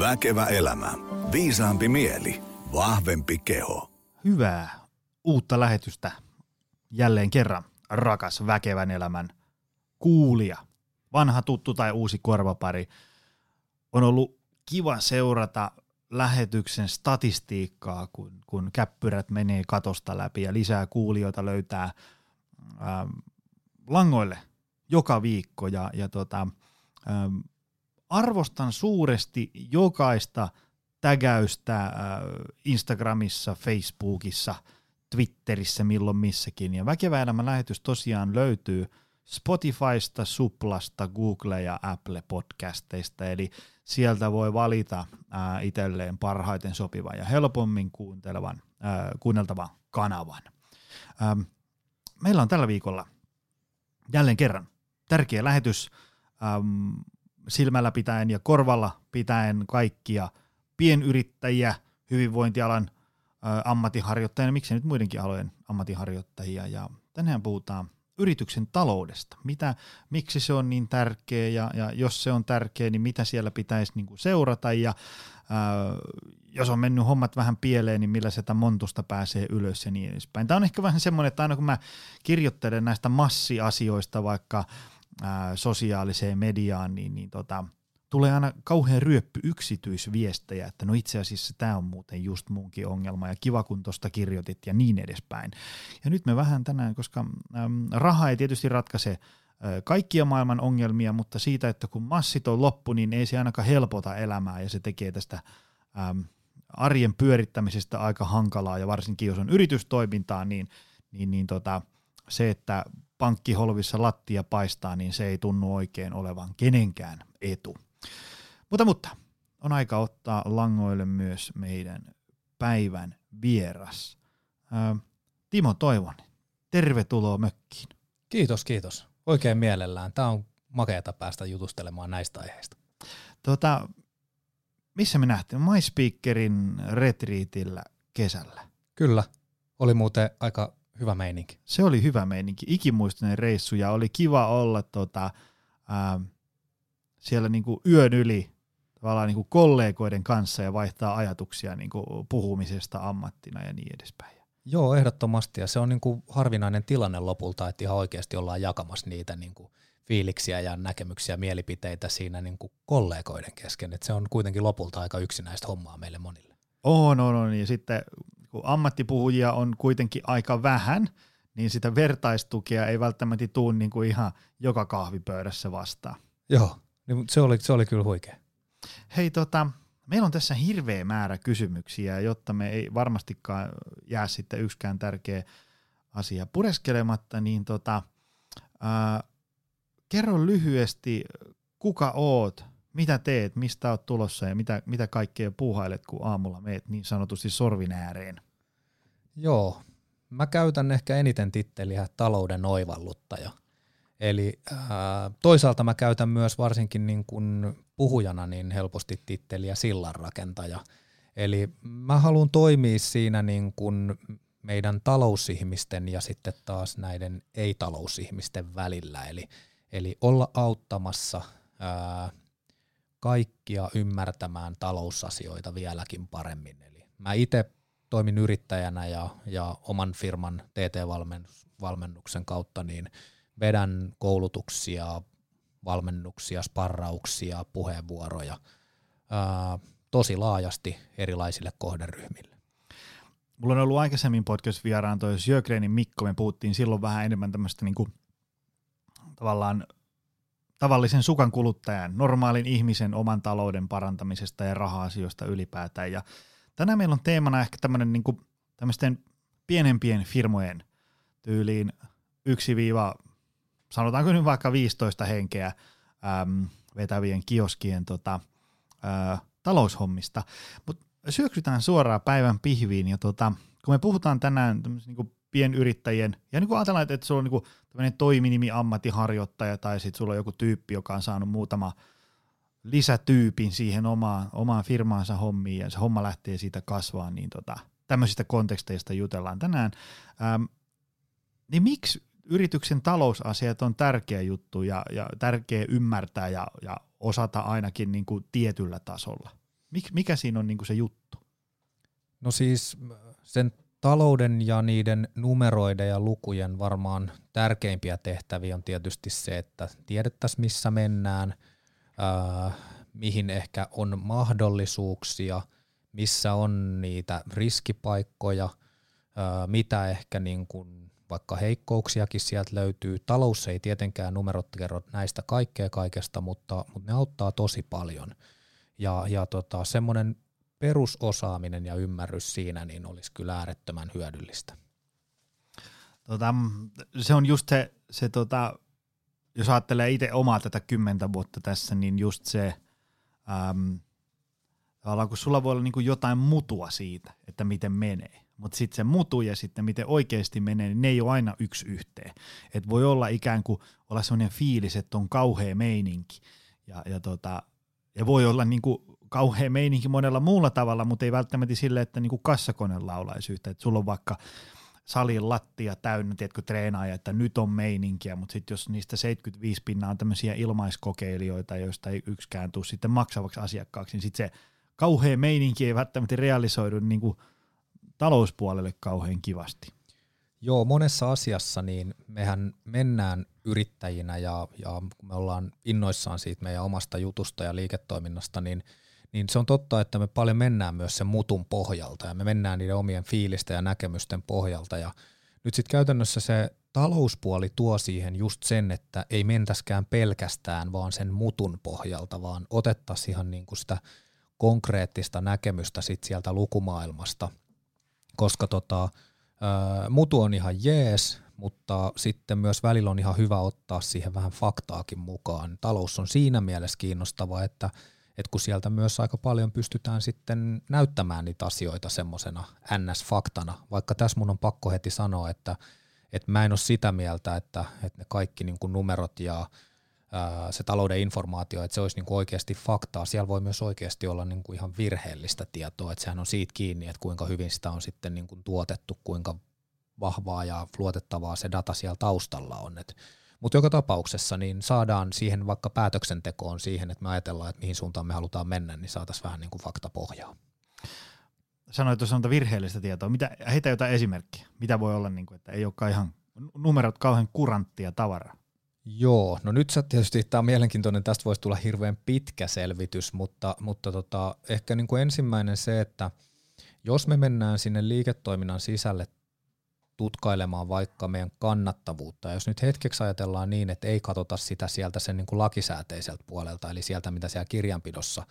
Väkevä elämä. Viisaampi mieli. Vahvempi keho. Hyvää uutta lähetystä jälleen kerran, rakas väkevän elämän kuulija. Vanha tuttu tai uusi korvapari. On ollut kiva seurata lähetyksen statistiikkaa, kun, kun käppyrät menee katosta läpi ja lisää kuulijoita löytää ähm, langoille joka viikko. Ja, ja tota, ähm, arvostan suuresti jokaista tägäystä äh, Instagramissa, Facebookissa, Twitterissä, milloin missäkin. Ja Väkevä elämä lähetys tosiaan löytyy Spotifysta, Suplasta, Google ja Apple podcasteista, eli sieltä voi valita äh, itselleen parhaiten sopivan ja helpommin kuuntelevan, äh, kuunneltavan kanavan. Ähm, meillä on tällä viikolla jälleen kerran tärkeä lähetys ähm, silmällä pitäen ja korvalla pitäen kaikkia pienyrittäjiä, hyvinvointialan ammattiharjoittajia, miksi nyt muidenkin alojen ammattiharjoittajia. Ja tänään puhutaan yrityksen taloudesta. Mitä, miksi se on niin tärkeä ja, ja jos se on tärkeä, niin mitä siellä pitäisi niin kuin seurata ja ää, jos on mennyt hommat vähän pieleen, niin millä sitä montusta pääsee ylös ja niin edespäin. Tämä on ehkä vähän semmoinen, että aina kun mä kirjoittelen näistä massiasioista vaikka ää, sosiaaliseen mediaan, niin, niin tota, tulee aina kauhean ryöppy yksityisviestejä, että no itse asiassa tämä on muuten just munkin ongelma ja kiva kun tuosta kirjoitit ja niin edespäin. Ja nyt me vähän tänään, koska äm, raha ei tietysti ratkaise kaikkia maailman ongelmia, mutta siitä, että kun massit on loppu, niin ei se ainakaan helpota elämää ja se tekee tästä äm, arjen pyörittämisestä aika hankalaa ja varsinkin jos on yritystoimintaa, niin, niin, niin tota, se, että pankkiholvissa lattia paistaa, niin se ei tunnu oikein olevan kenenkään etu. Mutta, mutta on aika ottaa langoille myös meidän päivän vieras. Timo Toivonen, tervetuloa mökkiin. Kiitos, kiitos. Oikein mielellään. Tämä on makeata päästä jutustelemaan näistä aiheista. Tota, missä me nähtiin? MySpeakerin retriitillä kesällä. Kyllä. Oli muuten aika hyvä meininki. Se oli hyvä meininki. Ikimuistinen reissu ja oli kiva olla tota, ää, siellä niinku yön yli tavallaan niinku kollegoiden kanssa ja vaihtaa ajatuksia niinku puhumisesta ammattina ja niin edespäin. Joo, ehdottomasti. Ja se on niinku harvinainen tilanne lopulta, että ihan oikeasti ollaan jakamassa niitä niinku fiiliksiä ja näkemyksiä, mielipiteitä siinä niinku kollegoiden kesken. Et se on kuitenkin lopulta aika yksinäistä hommaa meille monille. On, on, on. Ja sitten kun ammattipuhujia on kuitenkin aika vähän, niin sitä vertaistukea ei välttämättä tule niin kuin ihan joka kahvipöydässä vastaan. Joo, niin se oli, se oli kyllä huikea. Hei, tota, meillä on tässä hirveä määrä kysymyksiä, jotta me ei varmastikaan jää sitten yksikään tärkeä asia pureskelematta, niin tota, ää, kerro lyhyesti, kuka oot, mitä teet, mistä oot tulossa ja mitä, mitä kaikkea puuhailet, kun aamulla meet niin sanotusti sorvin ääreen? Joo, mä käytän ehkä eniten titteliä talouden oivalluttaja. Eli ää, toisaalta mä käytän myös varsinkin niin kuin puhujana niin helposti titteliä sillanrakentaja. Eli mä haluan toimia siinä niin kuin meidän talousihmisten ja sitten taas näiden ei-talousihmisten välillä. Eli, eli olla auttamassa ää, kaikkia ymmärtämään talousasioita vieläkin paremmin. Eli mä itse toimin yrittäjänä ja, ja oman firman TT-valmennuksen kautta niin vedän koulutuksia, valmennuksia, sparrauksia, puheenvuoroja ää, tosi laajasti erilaisille kohderyhmille. Mulla on ollut aikaisemmin podcast-vieraan toi Sjögrenin Mikko, me puhuttiin silloin vähän enemmän tämmöistä niinku, tavallaan tavallisen sukan kuluttajan, normaalin ihmisen oman talouden parantamisesta ja raha-asioista ylipäätään. Ja tänään meillä on teemana ehkä tämmöinen niin tämmöisten pienempien firmojen tyyliin 1 sanotaanko nyt vaikka 15 henkeä äm, vetävien kioskien tota, ä, taloushommista. Mutta syöksytään suoraan päivän pihviin ja tota, kun me puhutaan tänään niin pienyrittäjien, ja niin kuin ajatellaan, että, sulla on niin kuin toiminimi ammattiharjoittaja tai sitten sulla on joku tyyppi, joka on saanut muutama lisätyypin siihen omaan, omaan firmaansa hommiin ja se homma lähtee siitä kasvaa, niin tota, tämmöisistä konteksteista jutellaan tänään. Ähm, niin miksi yrityksen talousasiat on tärkeä juttu ja, ja tärkeä ymmärtää ja, ja osata ainakin niin kuin tietyllä tasolla? Mik, mikä siinä on niinku se juttu? No siis sen talouden ja niiden numeroiden ja lukujen varmaan tärkeimpiä tehtäviä on tietysti se, että tiedettäisiin missä mennään, ää, mihin ehkä on mahdollisuuksia, missä on niitä riskipaikkoja, ää, mitä ehkä niin kuin vaikka heikkouksiakin sieltä löytyy. Talous ei tietenkään numerot kerro näistä kaikkea kaikesta, mutta, mutta ne auttaa tosi paljon. Ja, ja tota, semmoinen perusosaaminen ja ymmärrys siinä niin olisi kyllä äärettömän hyödyllistä. Tota, se on just se, se tota, jos ajattelee itse omaa tätä kymmentä vuotta tässä, niin just se, äm, tavallaan kun sulla voi olla niin jotain mutua siitä, että miten menee, mutta sitten se mutu ja sitten miten oikeasti menee, niin ne ei ole aina yksi yhteen. Et voi olla ikään kuin olla sellainen fiilis, että on kauhea meininki ja, ja, tota, ja voi olla niin kuin kauhea meininki monella muulla tavalla, mutta ei välttämättä sille, että niin kassakone laulaisi yhtä. Että sulla on vaikka salin lattia täynnä, tiedätkö, treenaaja, että nyt on meininkiä, mutta sitten jos niistä 75 pinnaa on tämmöisiä ilmaiskokeilijoita, joista ei yksikään tule sitten maksavaksi asiakkaaksi, niin sitten se kauhea meininki ei välttämättä realisoidu niin kuin talouspuolelle kauhean kivasti. Joo, monessa asiassa niin mehän mennään yrittäjinä ja, ja kun me ollaan innoissaan siitä meidän omasta jutusta ja liiketoiminnasta, niin, niin se on totta, että me paljon mennään myös sen mutun pohjalta ja me mennään niiden omien fiilisten ja näkemysten pohjalta ja nyt sitten käytännössä se talouspuoli tuo siihen just sen, että ei mentäskään pelkästään vaan sen mutun pohjalta, vaan otettaisiin ihan niin sitä konkreettista näkemystä sit sieltä lukumaailmasta, koska tota, mutu on ihan jees, mutta sitten myös välillä on ihan hyvä ottaa siihen vähän faktaakin mukaan. Talous on siinä mielessä kiinnostava, että, että kun sieltä myös aika paljon pystytään sitten näyttämään niitä asioita semmoisena NS-faktana, vaikka tässä mun on pakko heti sanoa, että, että mä en ole sitä mieltä, että, että ne kaikki niin kuin numerot ja se talouden informaatio, että se olisi niin kuin oikeasti faktaa. Siellä voi myös oikeasti olla niin kuin ihan virheellistä tietoa, että sehän on siitä kiinni, että kuinka hyvin sitä on sitten niin kuin tuotettu, kuinka vahvaa ja luotettavaa se data siellä taustalla on. Mutta joka tapauksessa niin saadaan siihen vaikka päätöksentekoon siihen, että me ajatellaan, että mihin suuntaan me halutaan mennä, niin saataisiin vähän niin kuin faktapohjaa. Sanoit tuossa virheellistä tietoa. Mitä, heitä jotain esimerkkiä. Mitä voi olla, niin kuin, että ei olekaan ihan numerot kauhean kuranttia tavaraa? Joo, no nyt sä tietysti, tämä on mielenkiintoinen, tästä voisi tulla hirveän pitkä selvitys, mutta, mutta tota, ehkä niin kuin ensimmäinen se, että jos me mennään sinne liiketoiminnan sisälle tutkailemaan vaikka meidän kannattavuutta, ja jos nyt hetkeksi ajatellaan niin, että ei katsota sitä sieltä sen niin kuin lakisääteiseltä puolelta, eli sieltä mitä siellä kirjanpidossa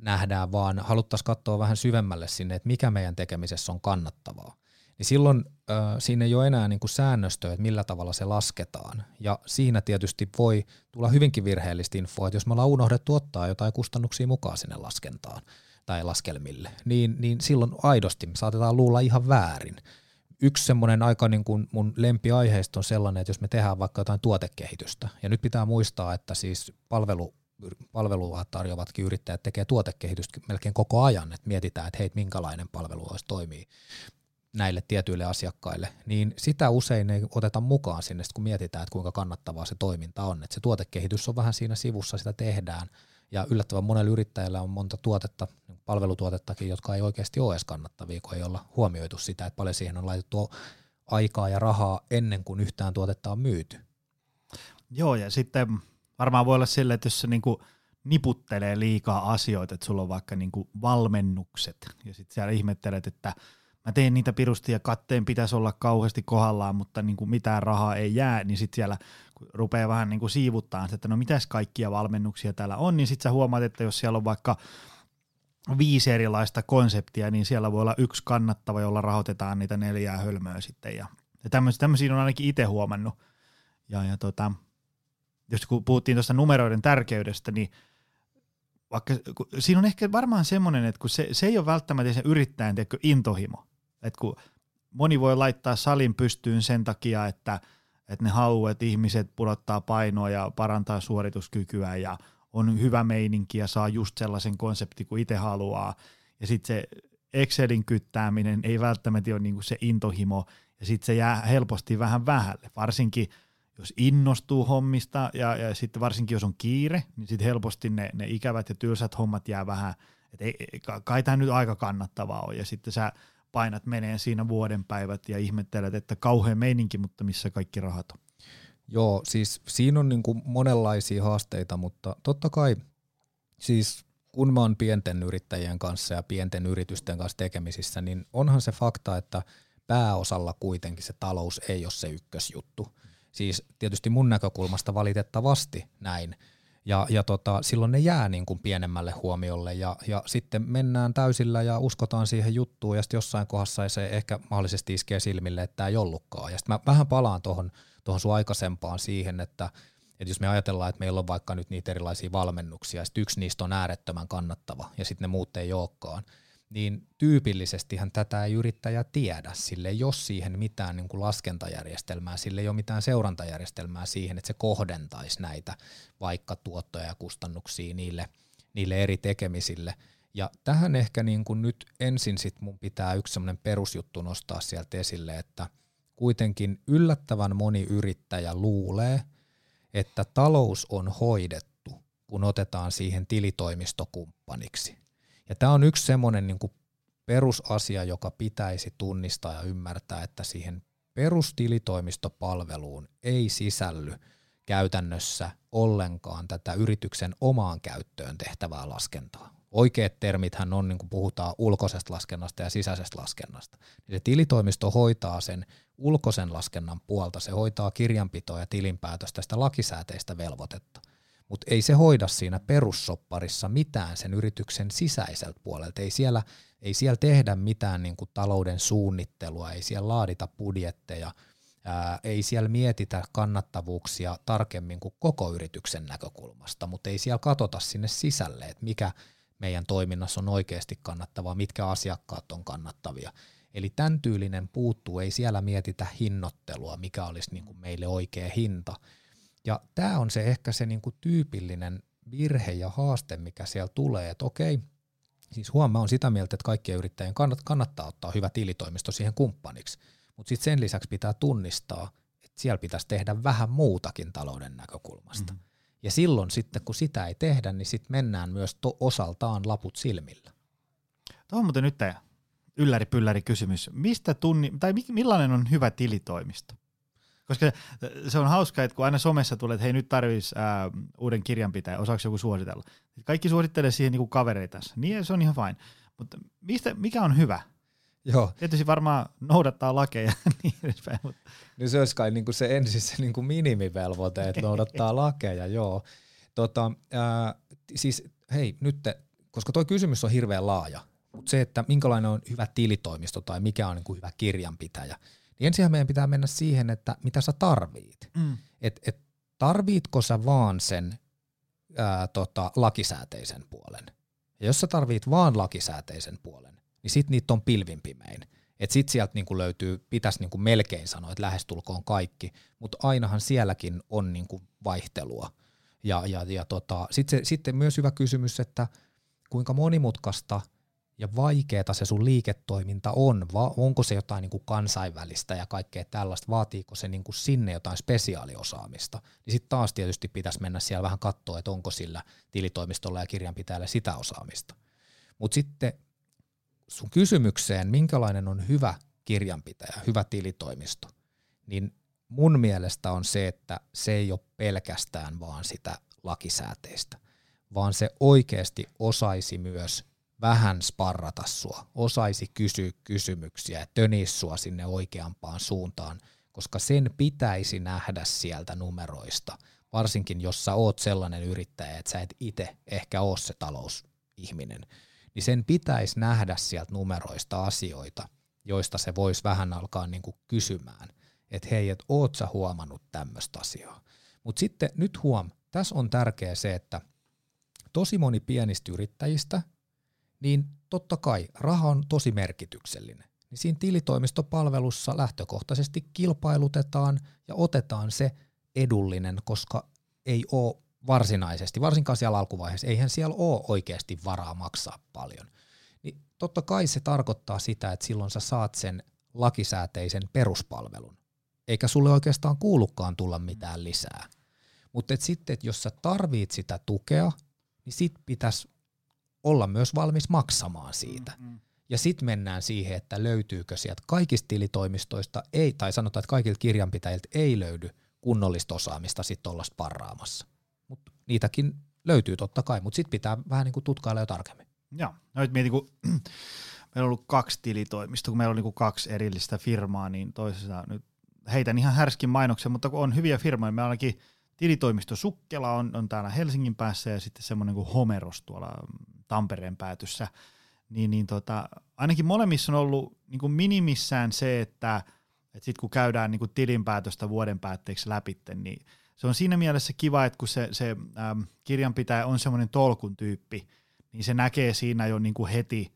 nähdään, vaan haluttaisiin katsoa vähän syvemmälle sinne, että mikä meidän tekemisessä on kannattavaa niin silloin äh, siinä ei ole enää niin kuin säännöstöä, että millä tavalla se lasketaan. Ja siinä tietysti voi tulla hyvinkin virheellistä infoa, että jos me ollaan unohdettu ottaa jotain kustannuksia mukaan sinne laskentaan tai laskelmille, niin, niin silloin aidosti me saatetaan luulla ihan väärin. Yksi semmoinen aika niin kuin mun lempiaiheista on sellainen, että jos me tehdään vaikka jotain tuotekehitystä, ja nyt pitää muistaa, että siis palvelu palvelua tarjoavatkin yrittäjät tekee tuotekehitystä melkein koko ajan, että mietitään, että hei, minkälainen palvelu olisi toimii näille tietyille asiakkaille, niin sitä usein ei oteta mukaan sinne, kun mietitään, että kuinka kannattavaa se toiminta on. Että se tuotekehitys on vähän siinä sivussa, sitä tehdään, ja yllättävän monella yrittäjällä on monta tuotetta, palvelutuotettakin, jotka ei oikeasti ole edes kannattavia, kun ei olla huomioitu sitä, että paljon siihen on laitettu aikaa ja rahaa ennen kuin yhtään tuotetta on myyty. Joo, ja sitten varmaan voi olla sille, että jos se niinku niputtelee liikaa asioita, että sulla on vaikka niinku valmennukset, ja sitten siellä ihmettelet, että – mä teen niitä pirusti ja katteen pitäisi olla kauheasti kohdallaan, mutta niin kuin mitään rahaa ei jää, niin sitten siellä kun rupeaa vähän niin kuin siivuttaa, että no mitäs kaikkia valmennuksia täällä on, niin sitten sä huomaat, että jos siellä on vaikka viisi erilaista konseptia, niin siellä voi olla yksi kannattava, jolla rahoitetaan niitä neljää hölmöä sitten. Ja, ja tämmöisiä on ainakin itse huomannut. Ja, ja tota, jos kun puhuttiin tuosta numeroiden tärkeydestä, niin vaikka, siinä on ehkä varmaan semmoinen, että kun se, se ei ole välttämättä se yrittäjän intohimo, että kun moni voi laittaa salin pystyyn sen takia, että, että ne haluaa, että ihmiset pudottaa painoa ja parantaa suorituskykyä ja on hyvä meininki ja saa just sellaisen konsepti kuin itse haluaa. Ja sitten se Excelin kyttääminen ei välttämättä ole niinku se intohimo ja sitten se jää helposti vähän vähälle, varsinkin jos innostuu hommista ja, ja sitten varsinkin jos on kiire, niin sitten helposti ne, ne ikävät ja tylsät hommat jää vähän, Et ei, kai tämä nyt aika kannattavaa on, ja sitten sä painat menee siinä vuoden päivät ja ihmettelet, että kauhean meininki, mutta missä kaikki rahat on. Joo, siis siinä on niin kuin monenlaisia haasteita, mutta totta kai siis kun mä oon pienten yrittäjien kanssa ja pienten yritysten kanssa tekemisissä, niin onhan se fakta, että pääosalla kuitenkin se talous ei ole se ykkösjuttu. Siis tietysti mun näkökulmasta valitettavasti näin. Ja, ja tota, silloin ne jää niin kuin pienemmälle huomiolle ja, ja sitten mennään täysillä ja uskotaan siihen juttuun ja sitten jossain kohdassa se ehkä mahdollisesti iskee silmille, että tämä ei ollutkaan. Ja sitten mä vähän palaan tuohon tohon sun aikaisempaan siihen, että että jos me ajatellaan, että meillä on vaikka nyt niitä erilaisia valmennuksia, ja yksi niistä on äärettömän kannattava, ja sitten ne muut ei olekaan, niin tyypillisestihän tätä ei yrittäjä tiedä, sille ei ole siihen mitään niin kuin laskentajärjestelmää, sille ei ole mitään seurantajärjestelmää siihen, että se kohdentaisi näitä vaikka tuottoja ja kustannuksia niille, niille eri tekemisille. Ja tähän ehkä niin kuin nyt ensin sit mun pitää yksi semmoinen perusjuttu nostaa sieltä esille, että kuitenkin yllättävän moni yrittäjä luulee, että talous on hoidettu, kun otetaan siihen tilitoimistokumppaniksi. Ja tämä on yksi semmoinen niin perusasia, joka pitäisi tunnistaa ja ymmärtää, että siihen perustilitoimistopalveluun ei sisälly käytännössä ollenkaan tätä yrityksen omaan käyttöön tehtävää laskentaa. Oikeat termithän on, niin kuin puhutaan ulkoisesta laskennasta ja sisäisestä laskennasta. Se tilitoimisto hoitaa sen ulkoisen laskennan puolta, se hoitaa kirjanpitoa ja tilinpäätöstä sitä lakisääteistä velvoitetta – mutta ei se hoida siinä perussopparissa mitään sen yrityksen sisäiseltä puolelta. Ei siellä, ei siellä tehdä mitään niin kuin talouden suunnittelua, ei siellä laadita budjetteja, ää, ei siellä mietitä kannattavuuksia tarkemmin kuin koko yrityksen näkökulmasta, mutta ei siellä katsota sinne sisälle, että mikä meidän toiminnassa on oikeasti kannattavaa, mitkä asiakkaat on kannattavia. Eli tämän tyylinen puuttuu, ei siellä mietitä hinnoittelua, mikä olisi niin kuin meille oikea hinta, ja tämä on se ehkä se niinku tyypillinen virhe ja haaste, mikä siellä tulee, että okei, siis huomaa on sitä mieltä, että kaikkien yrittäjien kannattaa ottaa hyvä tilitoimisto siihen kumppaniksi, mutta sitten sen lisäksi pitää tunnistaa, että siellä pitäisi tehdä vähän muutakin talouden näkökulmasta. Mm-hmm. Ja silloin sitten, kun sitä ei tehdä, niin sitten mennään myös to- osaltaan laput silmillä. Tuo on muuten nyt ylläri-pylläri kysymys. Mistä tunni, tai millainen on hyvä tilitoimisto? Koska se on hauska, että kun aina somessa tulee, että hei nyt tarvitsisi ää, uuden kirjanpitäjä, osaako joku suositella. Kaikki suosittelee siihen niin kavereita. Niin se on ihan fine. Mutta mistä, mikä on hyvä? Joo. Tietysti varmaan noudattaa lakeja niin edespäin. Mutta. Niin se olisi kai niin kuin se ensin se niin kuin minimivelvoite, että noudattaa lakeja, joo. Tota, ää, siis hei, nyt, koska tuo kysymys on hirveän laaja, mutta se, että minkälainen on hyvä tilitoimisto tai mikä on niin kuin hyvä kirjanpitäjä – niin ensin meidän pitää mennä siihen, että mitä sä tarvit. Mm. Et, et tarvitko sä vaan sen ää, tota, lakisääteisen puolen. Ja jos sä tarvit vaan lakisääteisen puolen, niin sit niitä on pilvin pimein. Et sit sieltä niinku löytyy, pitäisi niinku melkein sanoa, että lähestulkoon kaikki, mutta ainahan sielläkin on niinku vaihtelua. Ja, ja, ja tota, sitten sit myös hyvä kysymys, että kuinka monimutkaista – ja vaikeeta se sun liiketoiminta on, va, onko se jotain niin kuin kansainvälistä ja kaikkea tällaista, vaatiiko se niin kuin sinne jotain spesiaaliosaamista, niin sitten taas tietysti pitäisi mennä siellä vähän katsoa, että onko sillä tilitoimistolla ja kirjanpitäjällä sitä osaamista. Mutta sitten sun kysymykseen, minkälainen on hyvä kirjanpitäjä, hyvä tilitoimisto, niin mun mielestä on se, että se ei ole pelkästään vaan sitä lakisääteistä, vaan se oikeasti osaisi myös vähän sparrata sua, osaisi kysyä kysymyksiä ja sua sinne oikeampaan suuntaan, koska sen pitäisi nähdä sieltä numeroista, varsinkin jos sä oot sellainen yrittäjä, että sä et itse ehkä ole se talousihminen, niin sen pitäisi nähdä sieltä numeroista asioita, joista se voisi vähän alkaa niinku kysymään, että hei, että oot sä huomannut tämmöistä asiaa. Mutta sitten nyt huom, tässä on tärkeää se, että tosi moni pienistä yrittäjistä – niin totta kai raha on tosi merkityksellinen. Niin siinä tilitoimistopalvelussa lähtökohtaisesti kilpailutetaan ja otetaan se edullinen, koska ei ole varsinaisesti, varsinkaan siellä alkuvaiheessa, eihän siellä ole oikeasti varaa maksaa paljon. Niin totta kai se tarkoittaa sitä, että silloin sä saat sen lakisääteisen peruspalvelun, eikä sulle oikeastaan kuulukaan tulla mitään lisää. Mutta sitten, että jos sä tarvit sitä tukea, niin sit pitäisi olla myös valmis maksamaan siitä. Mm. Ja sitten mennään siihen, että löytyykö sieltä kaikista tilitoimistoista, ei, tai sanotaan, että kaikilta kirjanpitäjiltä ei löydy kunnollista osaamista sitten olla sparraamassa. Mutta niitäkin löytyy totta kai, mutta sitten pitää vähän niin kuin tutkailla jo tarkemmin. Joo, no nyt mietin, kun meillä on ollut kaksi tilitoimista, kun meillä on niin kuin kaksi erillistä firmaa, niin toisessa nyt heitän ihan härskin mainoksen, mutta kun on hyviä firmoja, me ainakin tilitoimisto Sukkela on, on täällä Helsingin päässä ja sitten semmoinen kuin Homeros tuolla Tampereen päätyssä, niin, niin tota, ainakin molemmissa on ollut niin kuin minimissään se, että, että sitten kun käydään niin kuin tilinpäätöstä vuoden päätteeksi läpi, niin se on siinä mielessä kiva, että kun se, se ähm, kirjanpitäjä on semmoinen tolkun tyyppi, niin se näkee siinä jo niin kuin heti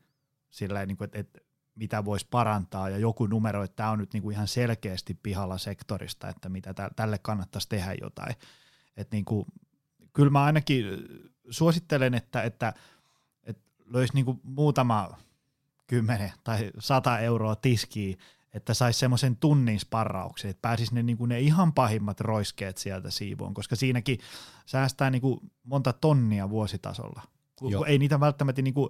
sillä niin kuin, että, että mitä voisi parantaa ja joku numero, että tämä on nyt niin kuin ihan selkeästi pihalla sektorista, että mitä tälle kannattaisi tehdä jotain. Että niin kuin, kyllä mä ainakin suosittelen, että, että, löysi niin muutama kymmenen tai sata euroa tiskiin, että saisi semmoisen tunnin sparrauksen, että pääsisi ne, niin ne ihan pahimmat roiskeet sieltä siivoon, koska siinäkin säästää niin monta tonnia vuositasolla. Kun, kun ei niitä välttämättä niin kuin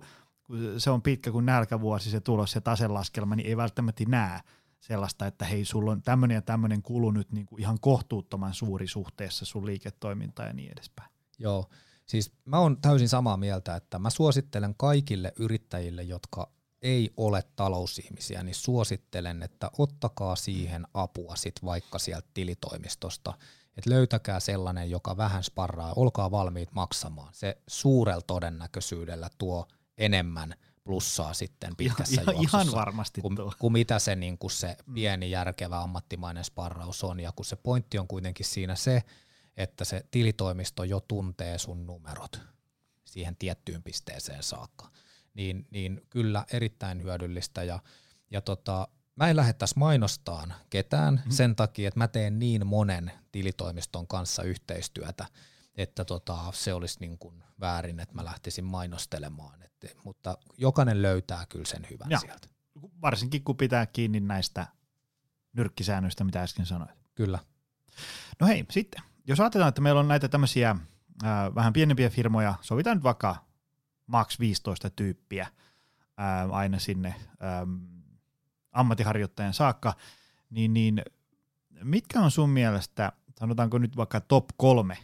kun se on pitkä kuin nälkävuosi se tulos ja taselaskelma, niin ei välttämättä näe sellaista, että hei, sulla on tämmöinen ja tämmöinen kulu nyt niin kuin ihan kohtuuttoman suuri suhteessa sun liiketoimintaan ja niin edespäin. Joo, siis mä oon täysin samaa mieltä, että mä suosittelen kaikille yrittäjille, jotka ei ole talousihmisiä, niin suosittelen, että ottakaa siihen apua sit vaikka sieltä tilitoimistosta, että löytäkää sellainen, joka vähän sparraa, olkaa valmiit maksamaan. Se suurella todennäköisyydellä tuo – enemmän plussaa sitten pitkässä ihan, juoksussa. Ihan varmasti kuin, tuo. kuin mitä se, niin kuin se mm. pieni järkevä ammattimainen sparraus on. Ja kun se pointti on kuitenkin siinä se, että se tilitoimisto jo tuntee sun numerot siihen tiettyyn pisteeseen saakka, niin, niin kyllä erittäin hyödyllistä. Ja, ja tota, mä en lähettäisi mainostaan ketään mm. sen takia, että mä teen niin monen tilitoimiston kanssa yhteistyötä, että tota, se olisi niin kuin väärin, että mä lähtisin mainostelemaan. Et, mutta jokainen löytää kyllä sen hyvän ja. sieltä. Varsinkin kun pitää kiinni näistä nyrkkisäännöistä, mitä äsken sanoit. Kyllä. No hei, sitten. Jos ajatellaan, että meillä on näitä tämmöisiä äh, vähän pienempiä firmoja, sovitaan nyt vaikka maks 15 tyyppiä äh, aina sinne ähm, ammattiharjoittajan saakka, niin, niin mitkä on sun mielestä, sanotaanko nyt vaikka top kolme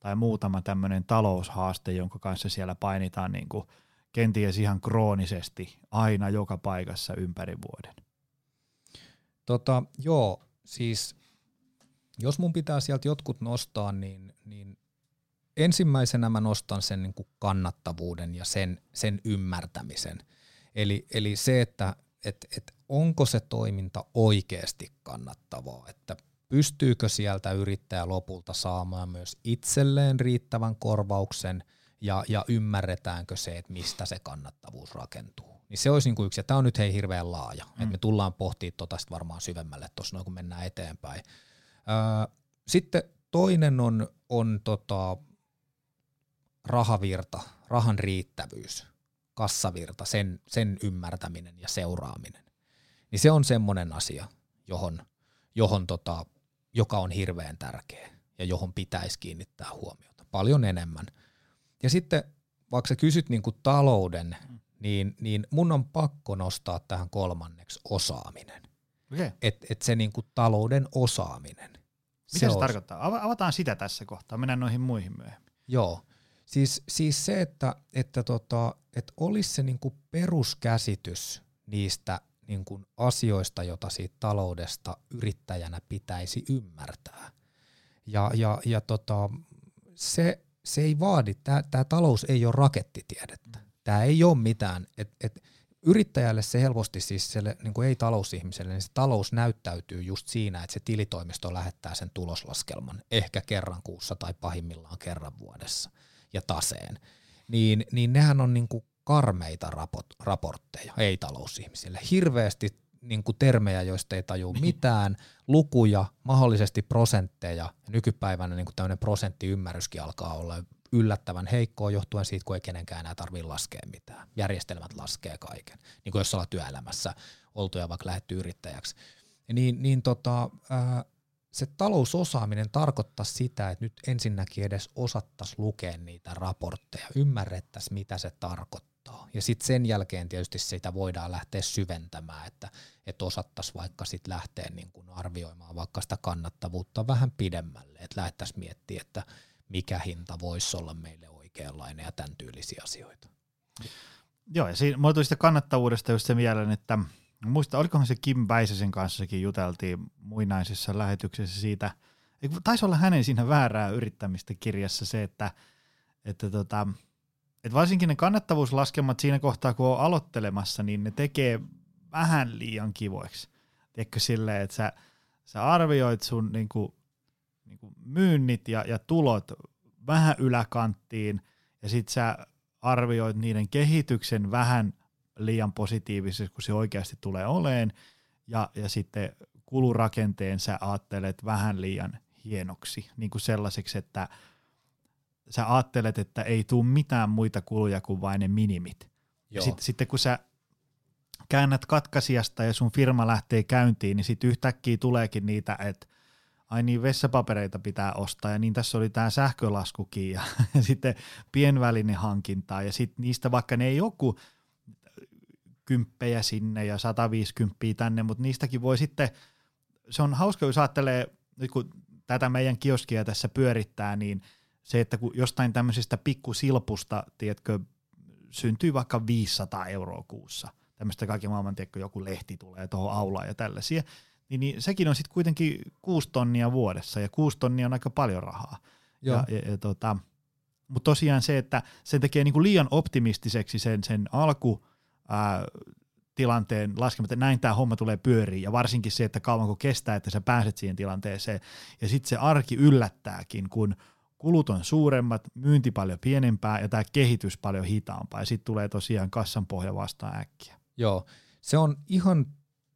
tai muutama tämmöinen taloushaaste, jonka kanssa siellä painitaan niin kuin kenties ihan kroonisesti aina joka paikassa ympäri vuoden? Tota, joo, siis jos mun pitää sieltä jotkut nostaa, niin, niin ensimmäisenä mä nostan sen niin kuin kannattavuuden ja sen, sen ymmärtämisen. Eli, eli se, että et, et onko se toiminta oikeasti kannattavaa, että pystyykö sieltä yrittäjä lopulta saamaan myös itselleen riittävän korvauksen ja, ja ymmärretäänkö se, että mistä se kannattavuus rakentuu. Niin se olisi niin kuin yksi, ja tämä on nyt hei hirveän laaja, mm. että me tullaan pohtimaan tota varmaan syvemmälle tuossa kun mennään eteenpäin. Sitten toinen on, on tota, rahavirta, rahan riittävyys, kassavirta, sen, sen ymmärtäminen ja seuraaminen. Niin se on semmoinen asia, johon, johon tota, joka on hirveän tärkeä ja johon pitäisi kiinnittää huomiota paljon enemmän. Ja sitten vaikka sä kysyt niin kuin talouden, niin, niin mun on pakko nostaa tähän kolmanneksi osaaminen. Okay. Että et se niin kuin talouden osaaminen. Mitä se, se tarkoittaa? Avataan sitä tässä kohtaa, mennään noihin muihin myöhemmin. Joo, siis, siis se, että, että, tota, että olisi se niin kuin peruskäsitys niistä niin kuin asioista, joita siitä taloudesta yrittäjänä pitäisi ymmärtää. Ja, ja, ja tota, se, se ei vaadi, tämä talous ei ole rakettitiedettä. Tämä ei ole mitään, että et, yrittäjälle se helposti siis sille, niin kuin ei talousihmiselle, niin se talous näyttäytyy just siinä, että se tilitoimisto lähettää sen tuloslaskelman ehkä kerran kuussa tai pahimmillaan kerran vuodessa ja taseen. Niin, niin nehän on niin kuin karmeita rapot, raportteja, ei talousihmisille. Hirveästi niin kuin termejä, joista ei tajua niin. mitään, lukuja, mahdollisesti prosentteja. Ja nykypäivänä niin kuin tämmöinen prosenttiymmärryskin alkaa olla yllättävän heikkoa johtuen siitä, kun ei kenenkään enää tarvitse laskea mitään. Järjestelmät laskee kaiken, niin kuin jos ollaan työelämässä oltu ja vaikka lähdetty yrittäjäksi. Niin, niin tota, ää, se talousosaaminen tarkoittaa sitä, että nyt ensinnäkin edes osattaisiin lukea niitä raportteja, ymmärrettäisiin mitä se tarkoittaa. Ja sitten sen jälkeen tietysti sitä voidaan lähteä syventämään, että, että osattaisiin vaikka sitten lähteä niin kuin arvioimaan vaikka sitä kannattavuutta vähän pidemmälle, että lähdettäisiin miettimään, että mikä hinta voisi olla meille oikeanlainen ja tämän tyylisiä asioita. Joo, ja siinä mulla tuli sitä kannattavuudesta just se mieleen, että muista, olikohan se Kim Väisäsen kanssakin juteltiin muinaisessa lähetyksessä siitä, taisi olla hänen siinä väärää yrittämistä kirjassa se, että, että, tota, että varsinkin ne kannattavuuslaskelmat siinä kohtaa, kun on aloittelemassa, niin ne tekee vähän liian kivoiksi. Tiedätkö silleen, että sä, sä arvioit sun niin kuin, niin kuin myynnit ja, ja tulot vähän yläkanttiin, ja sit sä arvioit niiden kehityksen vähän liian positiivisesti, kun se oikeasti tulee oleen, ja, ja sitten kulurakenteen sä ajattelet vähän liian hienoksi, niin kuin sellaiseksi, että sä ajattelet, että ei tule mitään muita kuluja kuin vain ne minimit. Joo. Ja sitten sit, kun sä käännät katkaisijasta ja sun firma lähtee käyntiin, niin sitten yhtäkkiä tuleekin niitä, että ai niin vessapapereita pitää ostaa ja niin tässä oli tämä sähkölaskukin ja, ja sitten pienvälinehankintaa ja sitten niistä vaikka ne ei joku kymppejä sinne ja 150 tänne, mutta niistäkin voi sitten, se on hauska, jos ajattelee, nyt kun tätä meidän kioskia tässä pyörittää, niin se, että kun jostain tämmöisestä pikkusilpusta, tiedätkö, syntyy vaikka 500 euroa kuussa, tämmöistä kaiken maailman, tiedätkö, joku lehti tulee tuohon aulaan ja tällaisia, niin, niin sekin on sitten kuitenkin kuusi tonnia vuodessa, ja kuusi tonnia on aika paljon rahaa. Joo. Ja, ja, ja tota, mutta tosiaan se, että se tekee niinku liian optimistiseksi sen, sen alku, ää, tilanteen laskemaan, että näin tämä homma tulee pyöriin, ja varsinkin se, että kauanko kestää, että sä pääset siihen tilanteeseen, ja sitten se arki yllättääkin, kun kulut on suuremmat, myynti paljon pienempää ja tämä kehitys paljon hitaampaa, ja sitten tulee tosiaan kassan pohja vastaan äkkiä. Joo, se on ihan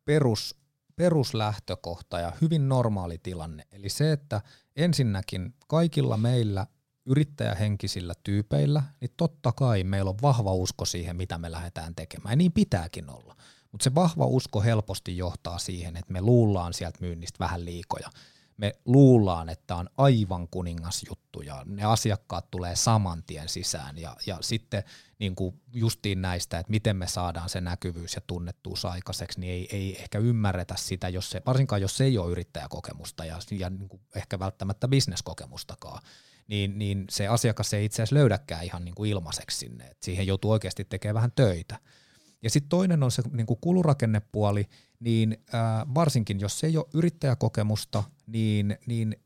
perus, peruslähtökohta ja hyvin normaali tilanne. Eli se, että ensinnäkin kaikilla meillä yrittäjähenkisillä tyypeillä, niin totta kai meillä on vahva usko siihen, mitä me lähdetään tekemään. Ja niin pitääkin olla. Mutta se vahva usko helposti johtaa siihen, että me luullaan sieltä myynnistä vähän liikoja. Me luullaan, että on aivan kuningasjuttu ja ne asiakkaat tulee saman tien sisään. Ja, ja sitten niin kuin justiin näistä, että miten me saadaan se näkyvyys ja tunnettuus aikaiseksi, niin ei, ei ehkä ymmärretä sitä, jos se, varsinkaan jos se ei ole yrittäjäkokemusta ja, ja niin kuin ehkä välttämättä bisneskokemustakaan niin, niin se asiakas ei itse asiassa löydäkään ihan niin kuin ilmaiseksi sinne. Et siihen joutuu oikeasti tekemään vähän töitä. Ja sitten toinen on se niin kuin kulurakennepuoli, niin ää, varsinkin jos ei ole yrittäjäkokemusta, niin, niin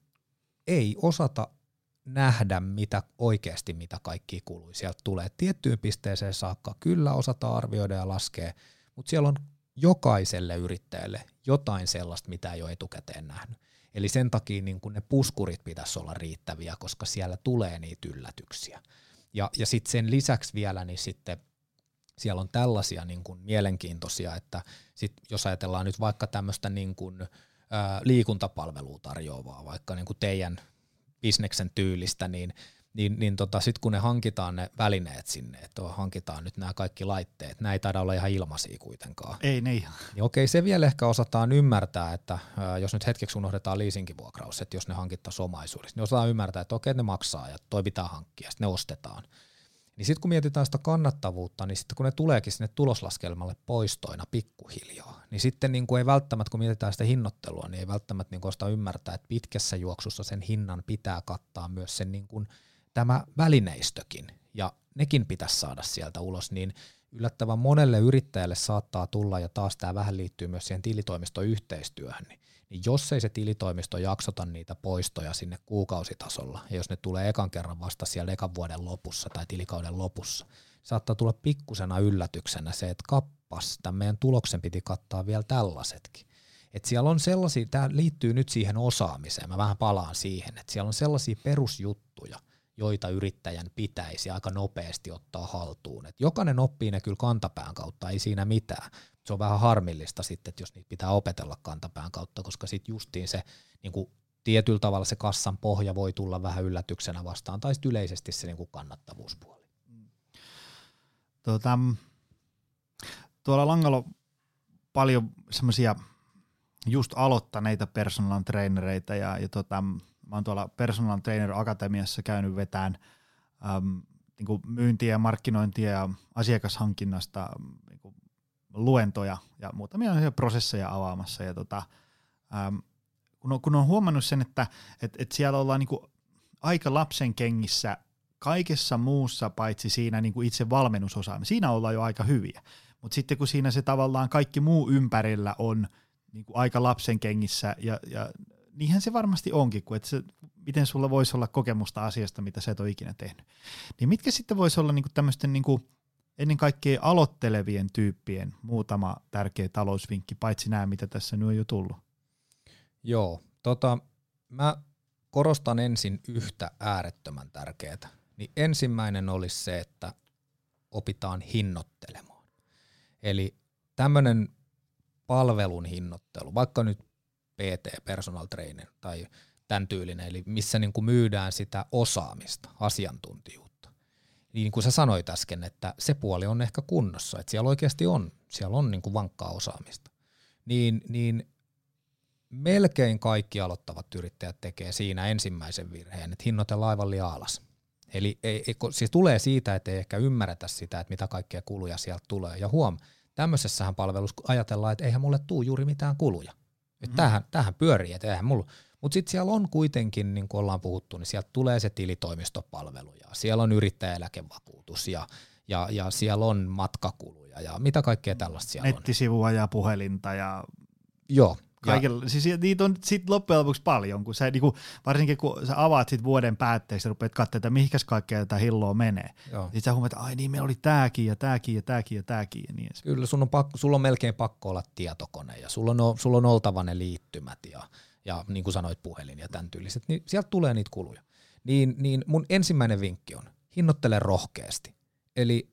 ei osata nähdä mitä oikeasti mitä kaikki kului. Sieltä tulee tiettyyn pisteeseen saakka, kyllä osata arvioida ja laskea, mutta siellä on jokaiselle yrittäjälle jotain sellaista, mitä ei ole etukäteen nähnyt. Eli sen takia niin kun ne puskurit pitäisi olla riittäviä, koska siellä tulee niitä yllätyksiä. Ja, ja sitten sen lisäksi vielä, niin sitten siellä on tällaisia niin kuin mielenkiintoisia, että sit jos ajatellaan nyt vaikka tämmöistä niin kuin, ää, liikuntapalvelua tarjoavaa, vaikka niin kuin teidän bisneksen tyylistä, niin niin, niin tota, sitten kun ne hankitaan ne välineet sinne, että hankitaan nyt nämä kaikki laitteet, nämä ei taida olla ihan ilmaisia kuitenkaan. Ei ne Niin okei, se vielä ehkä osataan ymmärtää, että ää, jos nyt hetkeksi unohdetaan leasingvuokraus, että jos ne hankittaisiin omaisuudessa, niin osataan ymmärtää, että okei, ne maksaa ja toi pitää hankkia, sitten ne ostetaan. Niin sitten kun mietitään sitä kannattavuutta, niin sitten kun ne tuleekin sinne tuloslaskelmalle poistoina pikkuhiljaa, niin sitten niin kuin ei välttämättä, kun mietitään sitä hinnoittelua, niin ei välttämättä niin kuin ymmärtää, että pitkässä juoksussa sen hinnan pitää kattaa myös sen niin kuin – tämä välineistökin, ja nekin pitäisi saada sieltä ulos, niin yllättävän monelle yrittäjälle saattaa tulla, ja taas tämä vähän liittyy myös siihen tilitoimistoyhteistyöhön, niin, niin jos ei se tilitoimisto jaksota niitä poistoja sinne kuukausitasolla, ja jos ne tulee ekan kerran vasta siellä ekan vuoden lopussa tai tilikauden lopussa, saattaa tulla pikkusena yllätyksenä se, että kappas, tämän meidän tuloksen piti kattaa vielä tällaisetkin. Et siellä on sellaisia, tämä liittyy nyt siihen osaamiseen, mä vähän palaan siihen, että siellä on sellaisia perusjuttuja, joita yrittäjän pitäisi aika nopeasti ottaa haltuun. Et jokainen oppii ne kyllä kantapään kautta, ei siinä mitään. Se on vähän harmillista sitten, että jos niitä pitää opetella kantapään kautta, koska sitten justiin se niin kuin tietyllä tavalla se kassan pohja voi tulla vähän yllätyksenä vastaan, tai sitten yleisesti se niin kuin kannattavuuspuoli. Tuota, tuolla Langalla paljon semmoisia just aloittaneita personal trainereita ja, ja tota, mä oon tuolla Personal Trainer Akatemiassa käynyt vetään äm, niin kuin myyntiä ja markkinointia ja asiakashankinnasta niin kuin luentoja ja muutamia prosesseja avaamassa. Ja tota, ähm, kun, on, kun on huomannut sen, että et, et siellä ollaan niin kuin aika lapsen kengissä kaikessa muussa paitsi siinä niin kuin itse valmennusosaaminen. Siinä ollaan jo aika hyviä. Mutta sitten kun siinä se tavallaan kaikki muu ympärillä on niin kuin aika lapsen kengissä ja, ja niinhän se varmasti onkin, kun et se, miten sulla voisi olla kokemusta asiasta, mitä sä et ole ikinä tehnyt. Niin mitkä sitten voisi olla niin tämmöisten niin ennen kaikkea aloittelevien tyyppien muutama tärkeä talousvinkki, paitsi nämä, mitä tässä nyt on jo tullut? Joo, tota, mä korostan ensin yhtä äärettömän tärkeää. Niin ensimmäinen olisi se, että opitaan hinnoittelemaan. Eli tämmöinen palvelun hinnoittelu, vaikka nyt PT, personal trainer tai tämän tyylinen, eli missä niin kuin myydään sitä osaamista, asiantuntijuutta. Niin kuin sä sanoit äsken, että se puoli on ehkä kunnossa, että siellä oikeasti on, siellä on niin kuin vankkaa osaamista. Niin, niin melkein kaikki aloittavat yrittäjät tekee siinä ensimmäisen virheen, että hinnoitellaan aivan liian alas. Eli ei, ei, siis tulee siitä, että ei ehkä ymmärretä sitä, että mitä kaikkea kuluja sieltä tulee. Ja huom, tämmöisessähän palvelussa ajatellaan, että eihän mulle tuu juuri mitään kuluja. Mm-hmm. tämähän, tämähän pyörii, että eihän mulla. Mutta sitten siellä on kuitenkin, niin kuin ollaan puhuttu, niin sieltä tulee se tilitoimistopalvelu ja siellä on yrittäjäeläkevakuutus ja, ja, ja siellä on matkakuluja ja mitä kaikkea tällaista siellä Nettisivua on. ja puhelinta ja Joo, Kaikilla, siis niitä on sit loppujen lopuksi paljon, kun sä, niinku, varsinkin kun sä avaat sit vuoden päätteeksi ja rupeat katsomaan, että mihinkäs kaikkea tätä hilloa menee. Sitten sä huomaat, että ai niin, meillä oli tääkin ja tääkin ja tääkin ja tääkin ja niin Kyllä, sun on pakko, sulla on melkein pakko olla tietokone ja sulla on, sulla on oltava ne liittymät ja, ja niin kuin sanoit puhelin ja tämän tyyliset, niin sieltä tulee niitä kuluja. Niin, niin mun ensimmäinen vinkki on, hinnoittele rohkeasti. Eli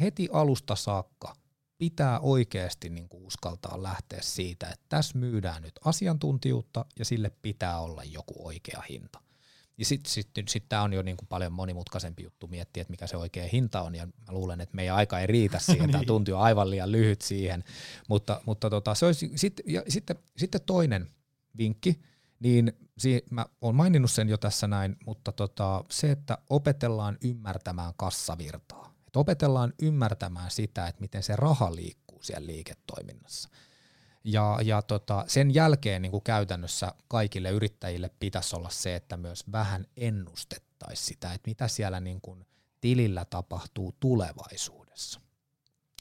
heti alusta saakka – pitää oikeasti niin kuin uskaltaa lähteä siitä, että tässä myydään nyt asiantuntijuutta ja sille pitää olla joku oikea hinta. Ja sitten sit, sit, sit tämä on jo niin kuin paljon monimutkaisempi juttu miettiä, että mikä se oikea hinta on, ja mä luulen, että meidän aika ei riitä siihen, niin. tämä tunti on aivan liian lyhyt siihen, mutta, mutta tota, se olisi, sit, ja sitten, sitten toinen vinkki, niin si- mä oon maininnut sen jo tässä näin, mutta tota, se, että opetellaan ymmärtämään kassavirtaa että opetellaan ymmärtämään sitä, että miten se raha liikkuu siellä liiketoiminnassa. Ja, ja tota, sen jälkeen niin kuin käytännössä kaikille yrittäjille pitäisi olla se, että myös vähän ennustettaisiin sitä, että mitä siellä niin kuin tilillä tapahtuu tulevaisuudessa.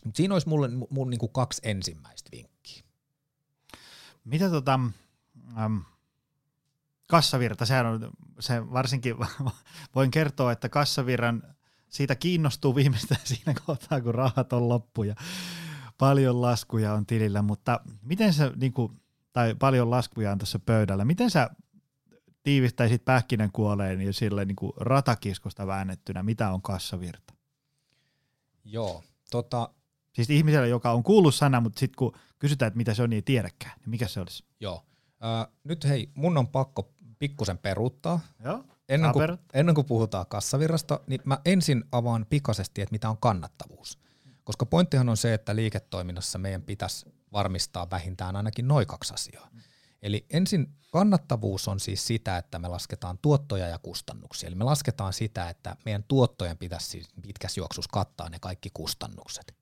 Mut siinä olisi mulle, mun niin kuin kaksi ensimmäistä vinkkiä. Mitä tota, ähm, kassavirta, sehän on, se varsinkin voin kertoa, että kassavirran siitä kiinnostuu viimeistään siinä kohtaa, kun rahat on loppu ja paljon laskuja on tilillä, mutta miten sä, niin kuin, tai paljon laskuja on tässä pöydällä, miten sä tiivistäisit pähkinänkuoleen ja sille niin kuin ratakiskosta väännettynä, mitä on kassavirta? Joo, tota... Siis ihmisellä, joka on kuullut sana, mutta sitten kun kysytään, että mitä se on, niin ei tiedäkään, niin mikä se olisi? Joo. Äh, nyt hei, mun on pakko pikkusen peruuttaa. Joo ennen kuin, ennen kuin puhutaan kassavirrasta, niin mä ensin avaan pikaisesti, että mitä on kannattavuus. Koska pointtihan on se, että liiketoiminnassa meidän pitäisi varmistaa vähintään ainakin noin kaksi asiaa. Eli ensin kannattavuus on siis sitä, että me lasketaan tuottoja ja kustannuksia. Eli me lasketaan sitä, että meidän tuottojen pitäisi siis pitkässä juoksussa kattaa ne kaikki kustannukset.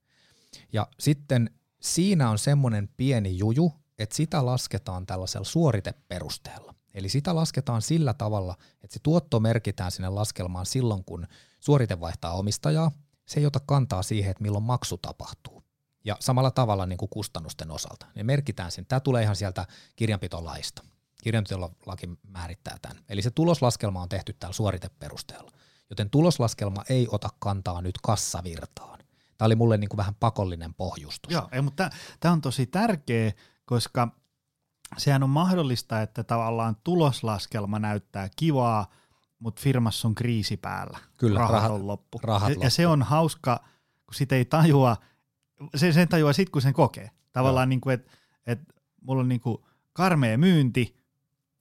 Ja sitten siinä on semmoinen pieni juju, että sitä lasketaan tällaisella suoriteperusteella. Eli sitä lasketaan sillä tavalla, että se tuotto merkitään sinne laskelmaan silloin, kun suorite vaihtaa omistajaa. Se ei ota kantaa siihen, että milloin maksu tapahtuu. Ja samalla tavalla niin kuin kustannusten osalta. Ne merkitään sen. Tämä tulee ihan sieltä kirjanpitolaista. Kirjanpitolaki määrittää tämän. Eli se tuloslaskelma on tehty täällä suoriteperusteella. Joten tuloslaskelma ei ota kantaa nyt kassavirtaan. Tämä oli mulle niin kuin vähän pakollinen pohjustus. Joo, ei, mutta tämä on tosi tärkeä, koska sehän on mahdollista, että tavallaan tuloslaskelma näyttää kivaa, mutta firmassa on kriisi päällä. Kyllä, rahat, rahat on loppu. Rahat ja, loppu. ja se on hauska, kun sitä ei tajua, se, sen tajuaa sitten, kun sen kokee. Tavallaan, niin kuin, että et mulla on niin kuin karmea myynti,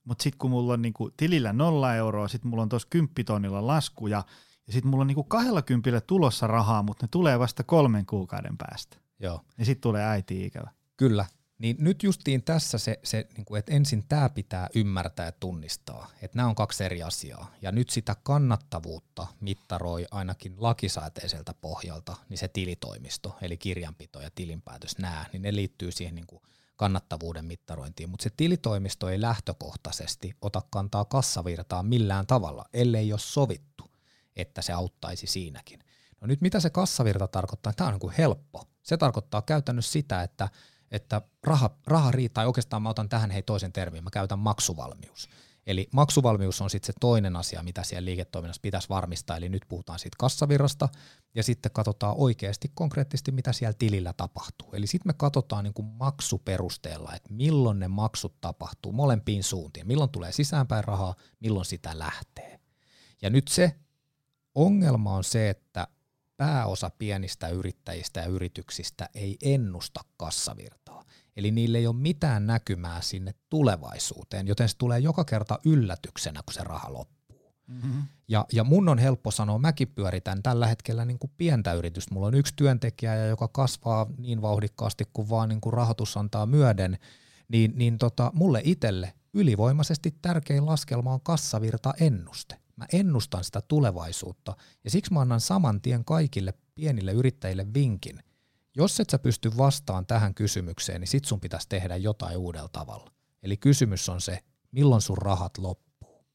mutta sitten kun mulla on niin kuin tilillä nolla euroa, sitten mulla on tuossa kymppitonnilla laskuja, ja sitten mulla on niin kuin kahdella kympillä tulossa rahaa, mutta ne tulee vasta kolmen kuukauden päästä. Joo. Ja sitten tulee äiti ikävä. Kyllä, Niin nyt justiin tässä se, se niin kuin, että ensin tämä pitää ymmärtää ja tunnistaa, että nämä on kaksi eri asiaa. Ja nyt sitä kannattavuutta mittaroi ainakin lakisääteiseltä pohjalta, niin se tilitoimisto, eli kirjanpito ja tilinpäätös, nämä, niin ne liittyy siihen niin kuin kannattavuuden mittarointiin, mutta se tilitoimisto ei lähtökohtaisesti ota kantaa kassavirtaa millään tavalla, ellei ole sovittu, että se auttaisi siinäkin. No nyt mitä se kassavirta tarkoittaa? Tämä on niin kuin helppo. Se tarkoittaa käytännössä sitä, että, että raha, raha riittää, oikeastaan mä otan tähän hei toisen termin, mä käytän maksuvalmius. Eli maksuvalmius on sitten se toinen asia, mitä siellä liiketoiminnassa pitäisi varmistaa, eli nyt puhutaan siitä kassavirrasta, ja sitten katsotaan oikeasti konkreettisesti, mitä siellä tilillä tapahtuu. Eli sitten me katsotaan niin kuin maksuperusteella, että milloin ne maksut tapahtuu molempiin suuntiin, milloin tulee sisäänpäin rahaa, milloin sitä lähtee. Ja nyt se ongelma on se, että pääosa pienistä yrittäjistä ja yrityksistä ei ennusta kassavirtaa. Eli niille ei ole mitään näkymää sinne tulevaisuuteen, joten se tulee joka kerta yllätyksenä, kun se raha loppuu. Mm-hmm. Ja, ja mun on helppo sanoa, mäkin pyöritän tällä hetkellä niin kuin pientä yritystä. Mulla on yksi työntekijä, joka kasvaa niin vauhdikkaasti kuin vaan niin kuin rahoitus antaa myöden, niin, niin tota, mulle itselle ylivoimaisesti tärkein laskelma on kassavirta ennuste. Mä ennustan sitä tulevaisuutta ja siksi mä annan saman tien kaikille pienille yrittäjille vinkin. Jos et sä pysty vastaan tähän kysymykseen, niin sit sun pitäisi tehdä jotain uudella tavalla. Eli kysymys on se, milloin sun rahat loppuu.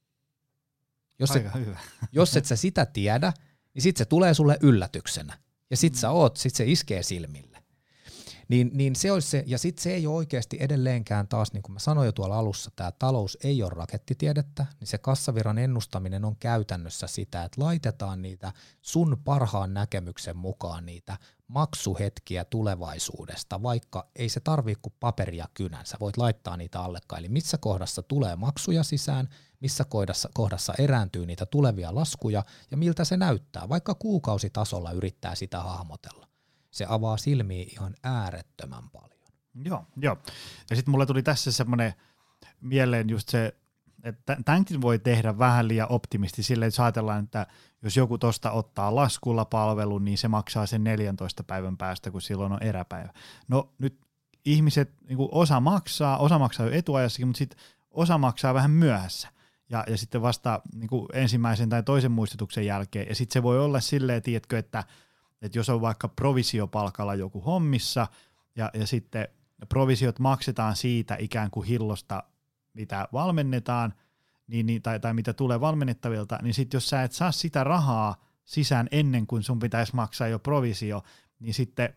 Jos Aika et, hyvä. jos et sä sitä tiedä, niin sit se tulee sulle yllätyksenä. Ja sit sä oot, sit se iskee silmille. Niin, niin se olisi se, ja sitten se ei ole oikeasti edelleenkään taas, niin kuin mä sanoin jo tuolla alussa, tämä talous ei ole rakettitiedettä, niin se kassaviran ennustaminen on käytännössä sitä, että laitetaan niitä sun parhaan näkemyksen mukaan niitä maksuhetkiä tulevaisuudesta, vaikka ei se tarvii kuin paperia kynän, sä voit laittaa niitä allekkaan, eli missä kohdassa tulee maksuja sisään, missä kohdassa, kohdassa erääntyy niitä tulevia laskuja ja miltä se näyttää, vaikka kuukausitasolla yrittää sitä hahmotella se avaa silmiä ihan äärettömän paljon. Joo, joo. Ja sitten mulle tuli tässä semmoinen mieleen just se, että tämänkin voi tehdä vähän liian optimisti silleen, että ajatellaan, että jos joku tosta ottaa laskulla palvelun, niin se maksaa sen 14 päivän päästä, kun silloin on eräpäivä. No nyt ihmiset, niin osa maksaa, osa maksaa jo etuajassakin, mutta sitten osa maksaa vähän myöhässä. Ja, ja sitten vasta niin ensimmäisen tai toisen muistutuksen jälkeen. Ja sitten se voi olla silleen, tiedätkö, että – että jos on vaikka provisiopalkalla joku hommissa ja, ja sitten provisiot maksetaan siitä ikään kuin hillosta, mitä valmennetaan, niin, niin, tai, tai mitä tulee valmennettavilta, niin sitten jos sä et saa sitä rahaa sisään ennen kuin sun pitäisi maksaa jo provisio, niin sitten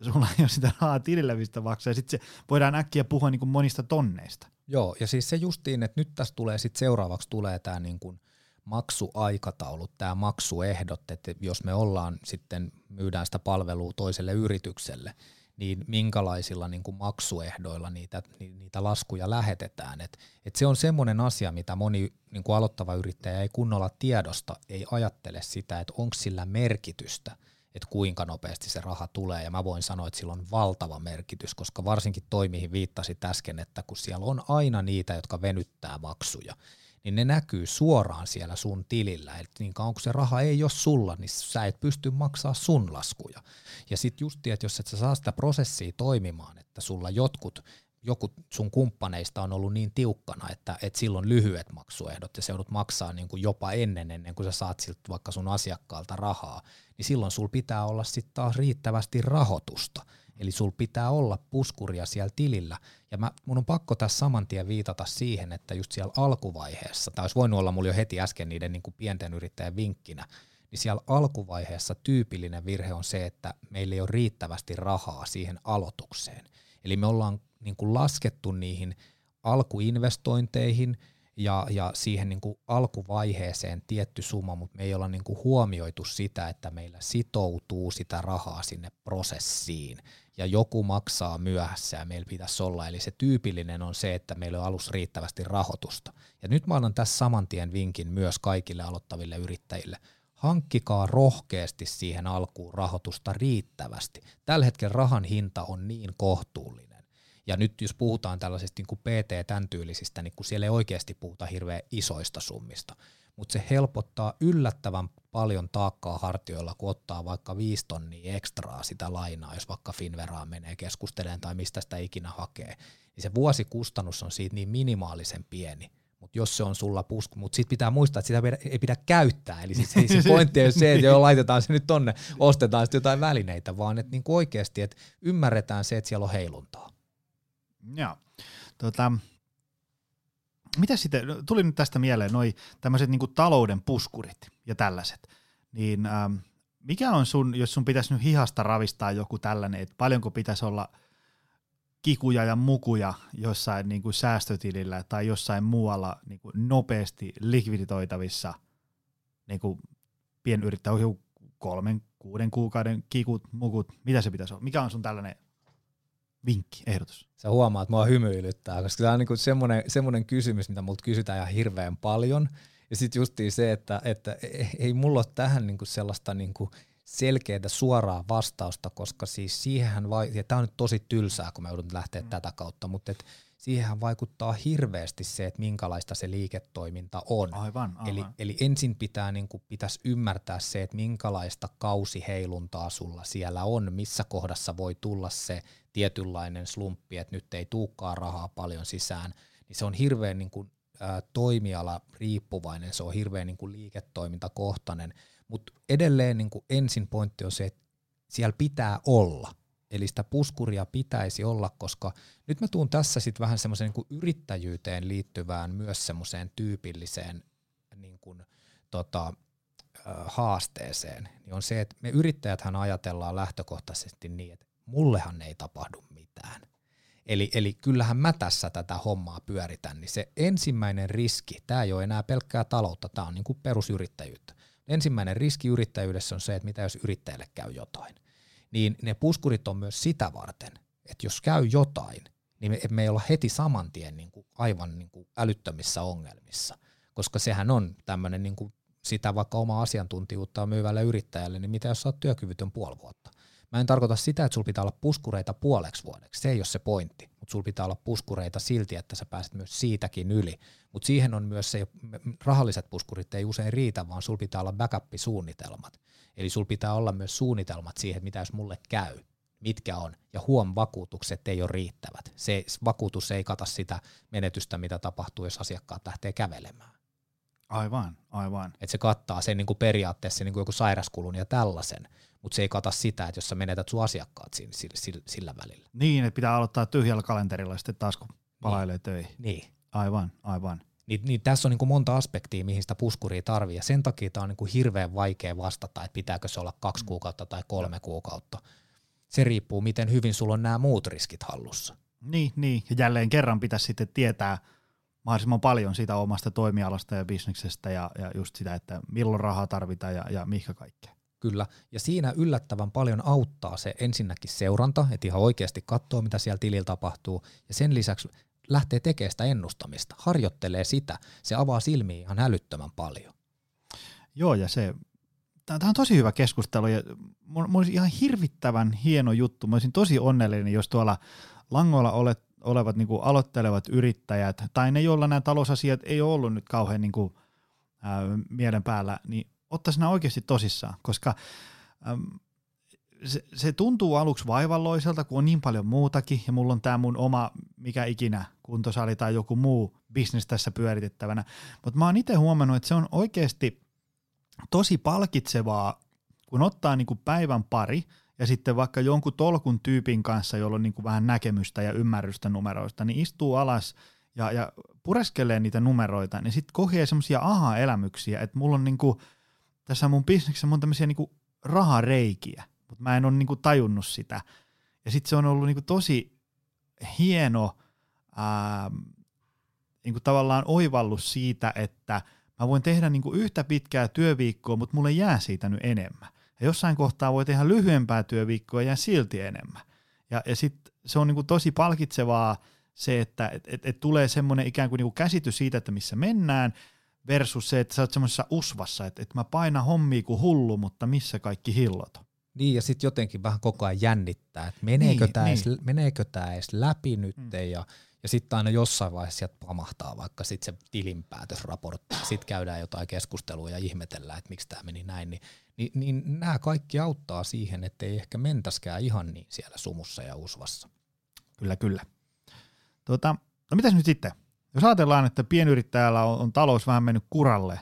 sulla ei ole sitä rahaa tilillä, mistä maksaa, sitten voidaan äkkiä puhua niin kuin monista tonneista. Joo, ja siis se justiin, että nyt tässä tulee sitten seuraavaksi tulee tämä niin kuin – maksuaikataulut, tämä maksuehdot, että jos me ollaan sitten, myydään sitä palvelua toiselle yritykselle, niin minkälaisilla niin kuin maksuehdoilla niitä, niitä laskuja lähetetään. Et, et se on semmoinen asia, mitä moni niin kuin aloittava yrittäjä ei kunnolla tiedosta, ei ajattele sitä, että onko sillä merkitystä, että kuinka nopeasti se raha tulee. Ja mä voin sanoa, että sillä on valtava merkitys, koska varsinkin toimihin viittasi äsken, että kun siellä on aina niitä, jotka venyttää maksuja, niin ne näkyy suoraan siellä sun tilillä. Eli niin kauan kun se raha ei ole sulla, niin sä et pysty maksaa sun laskuja. Ja sitten just, että jos et sä saa sitä prosessia toimimaan, että sulla jotkut joku sun kumppaneista on ollut niin tiukkana, että, että silloin lyhyet maksuehdot ja se joudut maksaa niin kuin jopa ennen, ennen kuin sä saat siltä vaikka sun asiakkaalta rahaa, niin silloin sul pitää olla sitten taas riittävästi rahoitusta. Eli sul pitää olla puskuria siellä tilillä. Ja mä, mun on pakko tässä saman tien viitata siihen, että just siellä alkuvaiheessa, tai olisi voinut olla mulla jo heti äsken niiden niin kuin pienten yrittäjän vinkkinä, niin siellä alkuvaiheessa tyypillinen virhe on se, että meillä ei ole riittävästi rahaa siihen aloitukseen. Eli me ollaan niin kuin laskettu niihin alkuinvestointeihin – ja, ja siihen niin kuin alkuvaiheeseen tietty summa, mutta me ei olla niin kuin huomioitu sitä, että meillä sitoutuu sitä rahaa sinne prosessiin ja joku maksaa myöhässä ja meillä pitäisi olla. Eli se tyypillinen on se, että meillä on alus riittävästi rahoitusta. Ja nyt mä annan tässä saman tien vinkin myös kaikille aloittaville yrittäjille. Hankkikaa rohkeasti siihen alkuun rahoitusta riittävästi. Tällä hetkellä rahan hinta on niin kohtuullinen ja nyt jos puhutaan tällaisista niin kuin PT tämän tyylisistä, niin kun siellä ei oikeasti puhuta hirveän isoista summista, mutta se helpottaa yllättävän paljon taakkaa hartioilla, kun ottaa vaikka viisi tonnia ekstraa sitä lainaa, jos vaikka Finveraan menee keskustelemaan tai mistä sitä ikinä hakee, niin se vuosikustannus on siitä niin minimaalisen pieni, mutta jos se on sulla pusku, mutta sitten pitää muistaa, että sitä ei pidä käyttää, eli siis se, se pointti ei ole se, että jo laitetaan se nyt tonne, ostetaan sitten jotain välineitä, vaan että niinku oikeasti, että ymmärretään se, että siellä on heiluntaa. Joo. Tota, mitä sitten, tuli nyt tästä mieleen, noi tämmöiset niinku talouden puskurit ja tällaiset, niin ähm, mikä on sun, jos sun pitäisi nyt hihasta ravistaa joku tällainen, että paljonko pitäisi olla kikuja ja mukuja jossain niin kuin säästötilillä tai jossain muualla niin kuin nopeasti likviditoitavissa niin kuin pienyrittäjä, kolmen, kuuden kuukauden kikut, mukut, mitä se pitäisi olla? Mikä on sun tällainen vinkki, ehdotus? Sä huomaat, että mua hymyilyttää, koska tämä on niinku semmoinen, semmoinen kysymys, mitä multa kysytään ihan hirveän paljon. Ja sitten justiin se, että, että ei mulla ole tähän niinku sellaista niinku selkeää suoraa vastausta, koska siis siihenhän, vai, ja tämä on nyt tosi tylsää, kun mä joudun lähteä mm. tätä kautta, mutta et siihenhän vaikuttaa hirveästi se, että minkälaista se liiketoiminta on. Aivan, aivan. Eli, eli ensin pitää, niin kuin, pitäisi ymmärtää se, että minkälaista kausiheiluntaa sulla siellä on, missä kohdassa voi tulla se tietynlainen slumppi, että nyt ei tuukkaa rahaa paljon sisään, niin se on hirveän niin kuin, ä, toimiala riippuvainen, se on hirveän niin kuin liiketoimintakohtainen, mutta edelleen niin kuin ensin pointti on se, että siellä pitää olla – Eli sitä puskuria pitäisi olla, koska nyt mä tuun tässä sitten vähän semmoiseen niin yrittäjyyteen liittyvään myös semmoiseen tyypilliseen niin kuin, tota, haasteeseen, niin on se, että me yrittäjäthän ajatellaan lähtökohtaisesti niin, että mullehan ei tapahdu mitään. Eli, eli kyllähän mä tässä tätä hommaa pyöritän, niin se ensimmäinen riski, tämä ei ole enää pelkkää taloutta, tämä on niin kuin perusyrittäjyyttä. Ensimmäinen riski yrittäjyydessä on se, että mitä jos yrittäjälle käy jotain niin ne puskurit on myös sitä varten, että jos käy jotain, niin me, me ei olla heti saman tien niin kuin aivan niin kuin älyttömissä ongelmissa, koska sehän on tämmöinen niin kuin sitä vaikka omaa asiantuntijuutta myyvälle yrittäjälle, niin mitä jos sä oot työkyvytön puoli vuotta? Mä en tarkoita sitä, että sulla pitää olla puskureita puoleksi vuodeksi, se ei ole se pointti, mutta sulla pitää olla puskureita silti, että sä pääset myös siitäkin yli. Mutta siihen on myös se, rahalliset puskurit ei usein riitä, vaan sulla pitää olla backup-suunnitelmat. Eli sulla pitää olla myös suunnitelmat siihen, mitä jos mulle käy, mitkä on. Ja huom, vakuutukset ei ole riittävät. Se vakuutus ei kata sitä menetystä, mitä tapahtuu, jos asiakkaat lähtee kävelemään. Aivan, aivan. Et se kattaa sen niin kuin periaatteessa niin kuin joku sairaskulun ja tällaisen, mutta se ei kata sitä, että jos sä menetät sun asiakkaat siinä, sillä, sillä välillä. Niin, että pitää aloittaa tyhjällä kalenterilla sitten taas, kun palailee niin. töihin. Niin. Aivan, aivan. Niin, niin tässä on niin kuin monta aspektia, mihin sitä puskuria tarvii, ja sen takia tämä on niin kuin hirveän vaikea vastata, että pitääkö se olla kaksi mm. kuukautta tai kolme kuukautta. Se riippuu, miten hyvin sulla on nämä muut riskit hallussa. Niin, niin. ja jälleen kerran pitäisi sitten tietää mahdollisimman paljon siitä omasta toimialasta ja bisneksestä ja, ja just sitä, että milloin rahaa tarvitaan ja, ja mihinkä kaikkea. Kyllä, ja siinä yllättävän paljon auttaa se ensinnäkin seuranta, että ihan oikeasti katsoo, mitä siellä tilillä tapahtuu, ja sen lisäksi lähtee tekemään sitä ennustamista, harjoittelee sitä, se avaa silmiä ihan älyttömän paljon. Joo, ja se, tämä on tosi hyvä keskustelu, ja mun, olisi ihan hirvittävän hieno juttu, mä olisin tosi onnellinen, jos tuolla langoilla olet, olevat niin kuin aloittelevat yrittäjät, tai ne, joilla nämä talousasiat ei ole ollut nyt kauhean niin kuin, ää, mielen päällä, niin ottaisi nämä oikeasti tosissaan, koska äm, se, se tuntuu aluksi vaivalloiselta, kun on niin paljon muutakin, ja mulla on tämä mun oma, mikä ikinä, kuntosali tai joku muu bisnes tässä pyöritettävänä. Mutta mä oon itse huomannut, että se on oikeasti tosi palkitsevaa, kun ottaa niinku päivän pari, ja sitten vaikka jonkun tolkun tyypin kanssa, jolla on niinku vähän näkemystä ja ymmärrystä numeroista, niin istuu alas ja, ja pureskelee niitä numeroita, niin sitten kokee semmoisia aha-elämyksiä, että mulla on niinku, tässä mun bisneksessä mun tämmöisiä niinku rahareikiä, mutta mä en ole niinku tajunnut sitä. Ja sitten se on ollut niinku tosi hieno ää, niinku tavallaan oivallus siitä, että mä voin tehdä niinku yhtä pitkää työviikkoa, mutta mulle jää siitä nyt enemmän. Ja jossain kohtaa voi tehdä lyhyempää työviikkoa ja silti enemmän. Ja, ja sitten se on niinku tosi palkitsevaa se, että et, et, et tulee semmoinen ikään kuin niinku käsitys siitä, että missä mennään, versus se, että sä oot semmoisessa usvassa, että, että mä painan hommia kuin hullu, mutta missä kaikki hillot niin, ja sitten jotenkin vähän koko ajan jännittää, että meneekö niin, tämä niin. edes, edes läpi nyt, mm. ja, ja Ja sitten aina jossain vaiheessa sieltä pamahtaa vaikka sitten se tilinpäätösraportti, sitten käydään jotain keskustelua ja ihmetellään, että miksi tämä meni näin, niin, niin, niin nämä kaikki auttaa siihen, että ei ehkä mentäskään ihan niin siellä sumussa ja usvassa. Kyllä, kyllä. Tuota, no mitäs nyt sitten? Jos ajatellaan, että pienyrittäjällä on, on talous vähän mennyt kuralle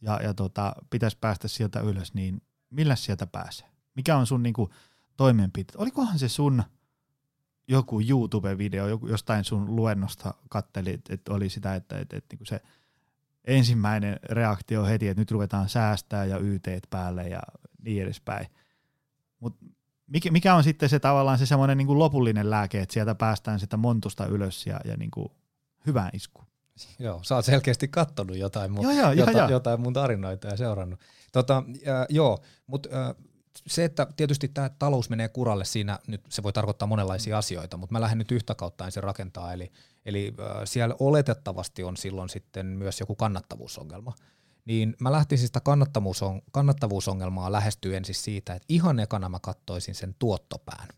ja, ja tota, pitäisi päästä sieltä ylös, niin millä sieltä pääsee? Mikä on sun niinku, toimenpiteet? Olikohan se sun joku YouTube-video, joku, jostain sun luennosta kattelit, että oli sitä, että, että, että niinku se ensimmäinen reaktio heti, että nyt ruvetaan säästää ja YTt päälle ja niin edespäin. Mutta mikä, mikä on sitten se tavallaan se semmoinen niin lopullinen lääke, että sieltä päästään sitä montusta ylös ja, ja niin kuin hyvään iskuun? Joo, sä oot selkeästi kattonut jotain, mun, joo, joo, jota, joo. jotain mun tarinoita ja seurannut. Tota, äh, joo, mutta äh, se, että tietysti tämä talous menee kuralle siinä, nyt se voi tarkoittaa monenlaisia asioita, mutta mä lähden nyt yhtä kautta ensin rakentaa, eli, eli äh, siellä oletettavasti on silloin sitten myös joku kannattavuusongelma. Niin mä lähtisin sitä kannattavuuson, kannattavuusongelmaa lähestyä ensin siitä, että ihan ekana mä kattoisin sen tuottopään.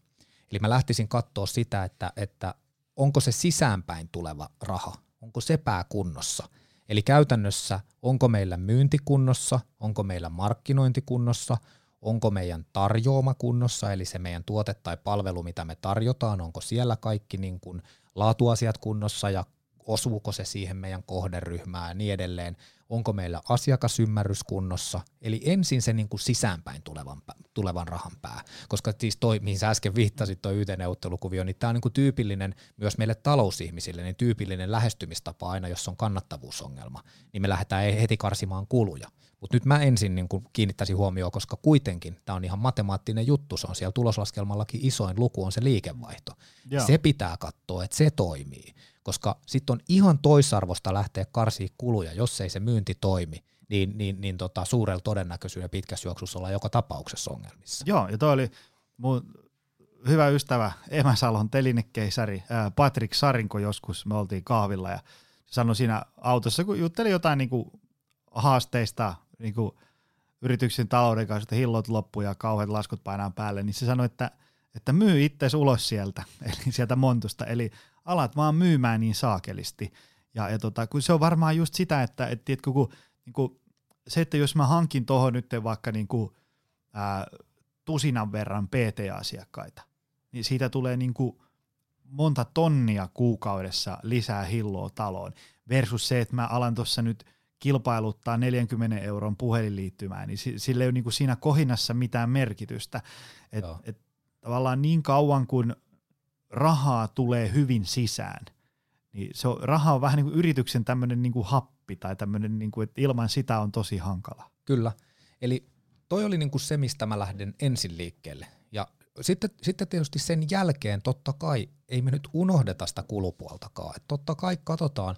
Eli mä lähtisin katsoa sitä, että, että onko se sisäänpäin tuleva raha, onko se pää kunnossa. Eli käytännössä onko meillä myyntikunnossa, onko meillä markkinointikunnossa, onko meidän tarjoama kunnossa, eli se meidän tuote tai palvelu, mitä me tarjotaan, onko siellä kaikki niin kuin laatuasiat kunnossa ja osuuko se siihen meidän kohderyhmään ja niin edelleen, onko meillä asiakasymmärrys kunnossa, eli ensin se niin kuin sisäänpäin tulevan, tulevan rahan pää, koska siis toi, mihin sä äsken viittasit, tuo YT-neuvottelukuvio, niin tämä on niin kuin tyypillinen myös meille talousihmisille, niin tyypillinen lähestymistapa aina, jos on kannattavuusongelma, niin me lähdetään heti karsimaan kuluja. Mutta nyt mä ensin niin kuin kiinnittäisin huomioon, koska kuitenkin tämä on ihan matemaattinen juttu, se on siellä tuloslaskelmallakin isoin luku on se liikevaihto. Joo. Se pitää katsoa, että se toimii, koska sitten on ihan toisarvosta lähteä karsiin kuluja, jos ei se myynti toimi, niin, niin, niin tota, suurella todennäköisyydellä pitkässä juoksussa ollaan joka tapauksessa ongelmissa. Joo, ja toi oli mun hyvä ystävä Emäsalon telinekeisari Patrick Sarinko joskus, me oltiin kahvilla ja sanoi siinä autossa, kun jutteli jotain niin kuin haasteista niin kuin yrityksen talouden kanssa, että hillot loppu ja kauheat laskut painaa päälle, niin se sanoi, että, että myy itse ulos sieltä, eli sieltä montusta, eli alat vaan myymään niin saakelisti. Ja, ja tota, kun se on varmaan just sitä, että et, tiedätkö, kun, niin kuin, se, että jos mä hankin tuohon nyt vaikka niin kuin, ää, tusinan verran PT-asiakkaita, niin siitä tulee niin kuin monta tonnia kuukaudessa lisää hilloa taloon, versus se, että mä alan tuossa nyt – kilpailuttaa 40 euron puhelinliittymää, niin sille ei ole niin kuin siinä kohinassa mitään merkitystä. Et, et tavallaan niin kauan kuin rahaa tulee hyvin sisään, niin se on, raha on vähän niin kuin yrityksen tämmöinen niin kuin happi tai tämmöinen, niin kuin, että ilman sitä on tosi hankala. Kyllä. Eli toi oli niin kuin se, mistä mä lähden ensin liikkeelle. Ja sitten, sitten tietysti sen jälkeen totta kai ei me nyt unohdeta sitä kulupuoltakaan. Et totta kai katsotaan,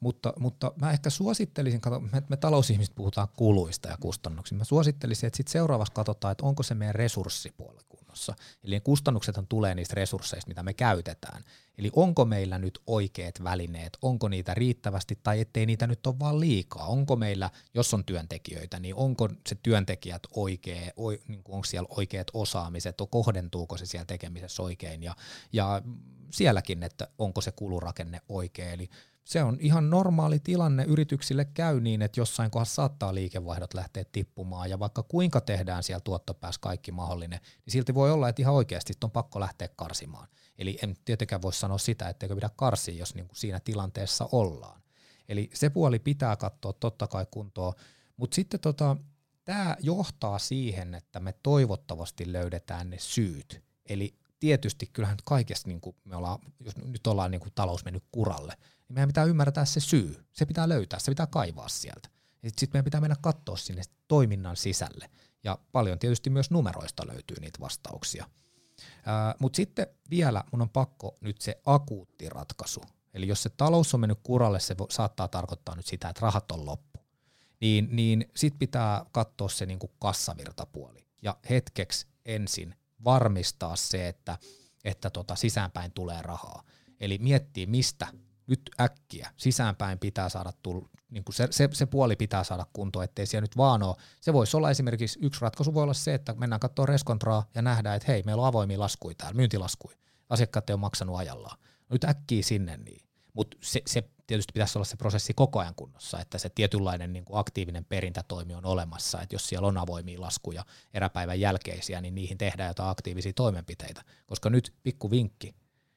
mutta, mutta mä ehkä suosittelisin, kato, me, me talousihmiset puhutaan kuluista ja kustannuksista, mä suosittelisin, että sitten seuraavaksi katsotaan, että onko se meidän resurssipuoli kunnossa. Eli ne kustannuksethan tulee niistä resursseista, mitä me käytetään. Eli onko meillä nyt oikeat välineet, onko niitä riittävästi tai ettei niitä nyt ole vaan liikaa. Onko meillä, jos on työntekijöitä, niin onko se työntekijät oikea, o, niin onko siellä oikeat osaamiset, kohdentuuko se siellä tekemisessä oikein ja, ja sielläkin, että onko se kulurakenne oikea. Eli se on ihan normaali tilanne yrityksille käy niin, että jossain kohdassa saattaa liikevaihdot lähteä tippumaan ja vaikka kuinka tehdään siellä tuottopäässä kaikki mahdollinen, niin silti voi olla, että ihan oikeasti on pakko lähteä karsimaan. Eli en tietenkään voi sanoa sitä, etteikö pidä karsia, jos niin kuin siinä tilanteessa ollaan. Eli se puoli pitää katsoa totta kai kuntoon, mutta sitten tota, tämä johtaa siihen, että me toivottavasti löydetään ne syyt. Eli tietysti kyllähän kaikessa, niin kuin me ollaan, jos nyt ollaan niin kuin talous mennyt kuralle, niin meidän pitää ymmärtää se syy. Se pitää löytää, se pitää kaivaa sieltä. Sitten meidän pitää mennä katsoa sinne toiminnan sisälle. Ja paljon tietysti myös numeroista löytyy niitä vastauksia. Mutta sitten vielä mun on pakko nyt se akuutti ratkaisu. Eli jos se talous on mennyt kuralle, se saattaa tarkoittaa nyt sitä, että rahat on loppu. Niin, niin sitten pitää katsoa se niinku kassavirtapuoli. Ja hetkeksi ensin varmistaa se, että, että tota sisäänpäin tulee rahaa. Eli miettii, mistä nyt äkkiä sisäänpäin pitää saada tulla, niin kuin se, se, se, puoli pitää saada kuntoon, ettei siellä nyt vaan ole. Se voisi olla esimerkiksi, yksi ratkaisu voi olla se, että mennään katsoa reskontraa ja nähdään, että hei, meillä on avoimia laskuja täällä, myyntilaskuja. Asiakkaat ei ole maksanut ajallaan. Nyt äkkiä sinne niin. mutta se, se tietysti pitäisi olla se prosessi koko ajan kunnossa, että se tietynlainen niin kuin aktiivinen perintätoimi on olemassa, että jos siellä on avoimia laskuja eräpäivän jälkeisiä, niin niihin tehdään jotain aktiivisia toimenpiteitä, koska nyt pikku vinkki,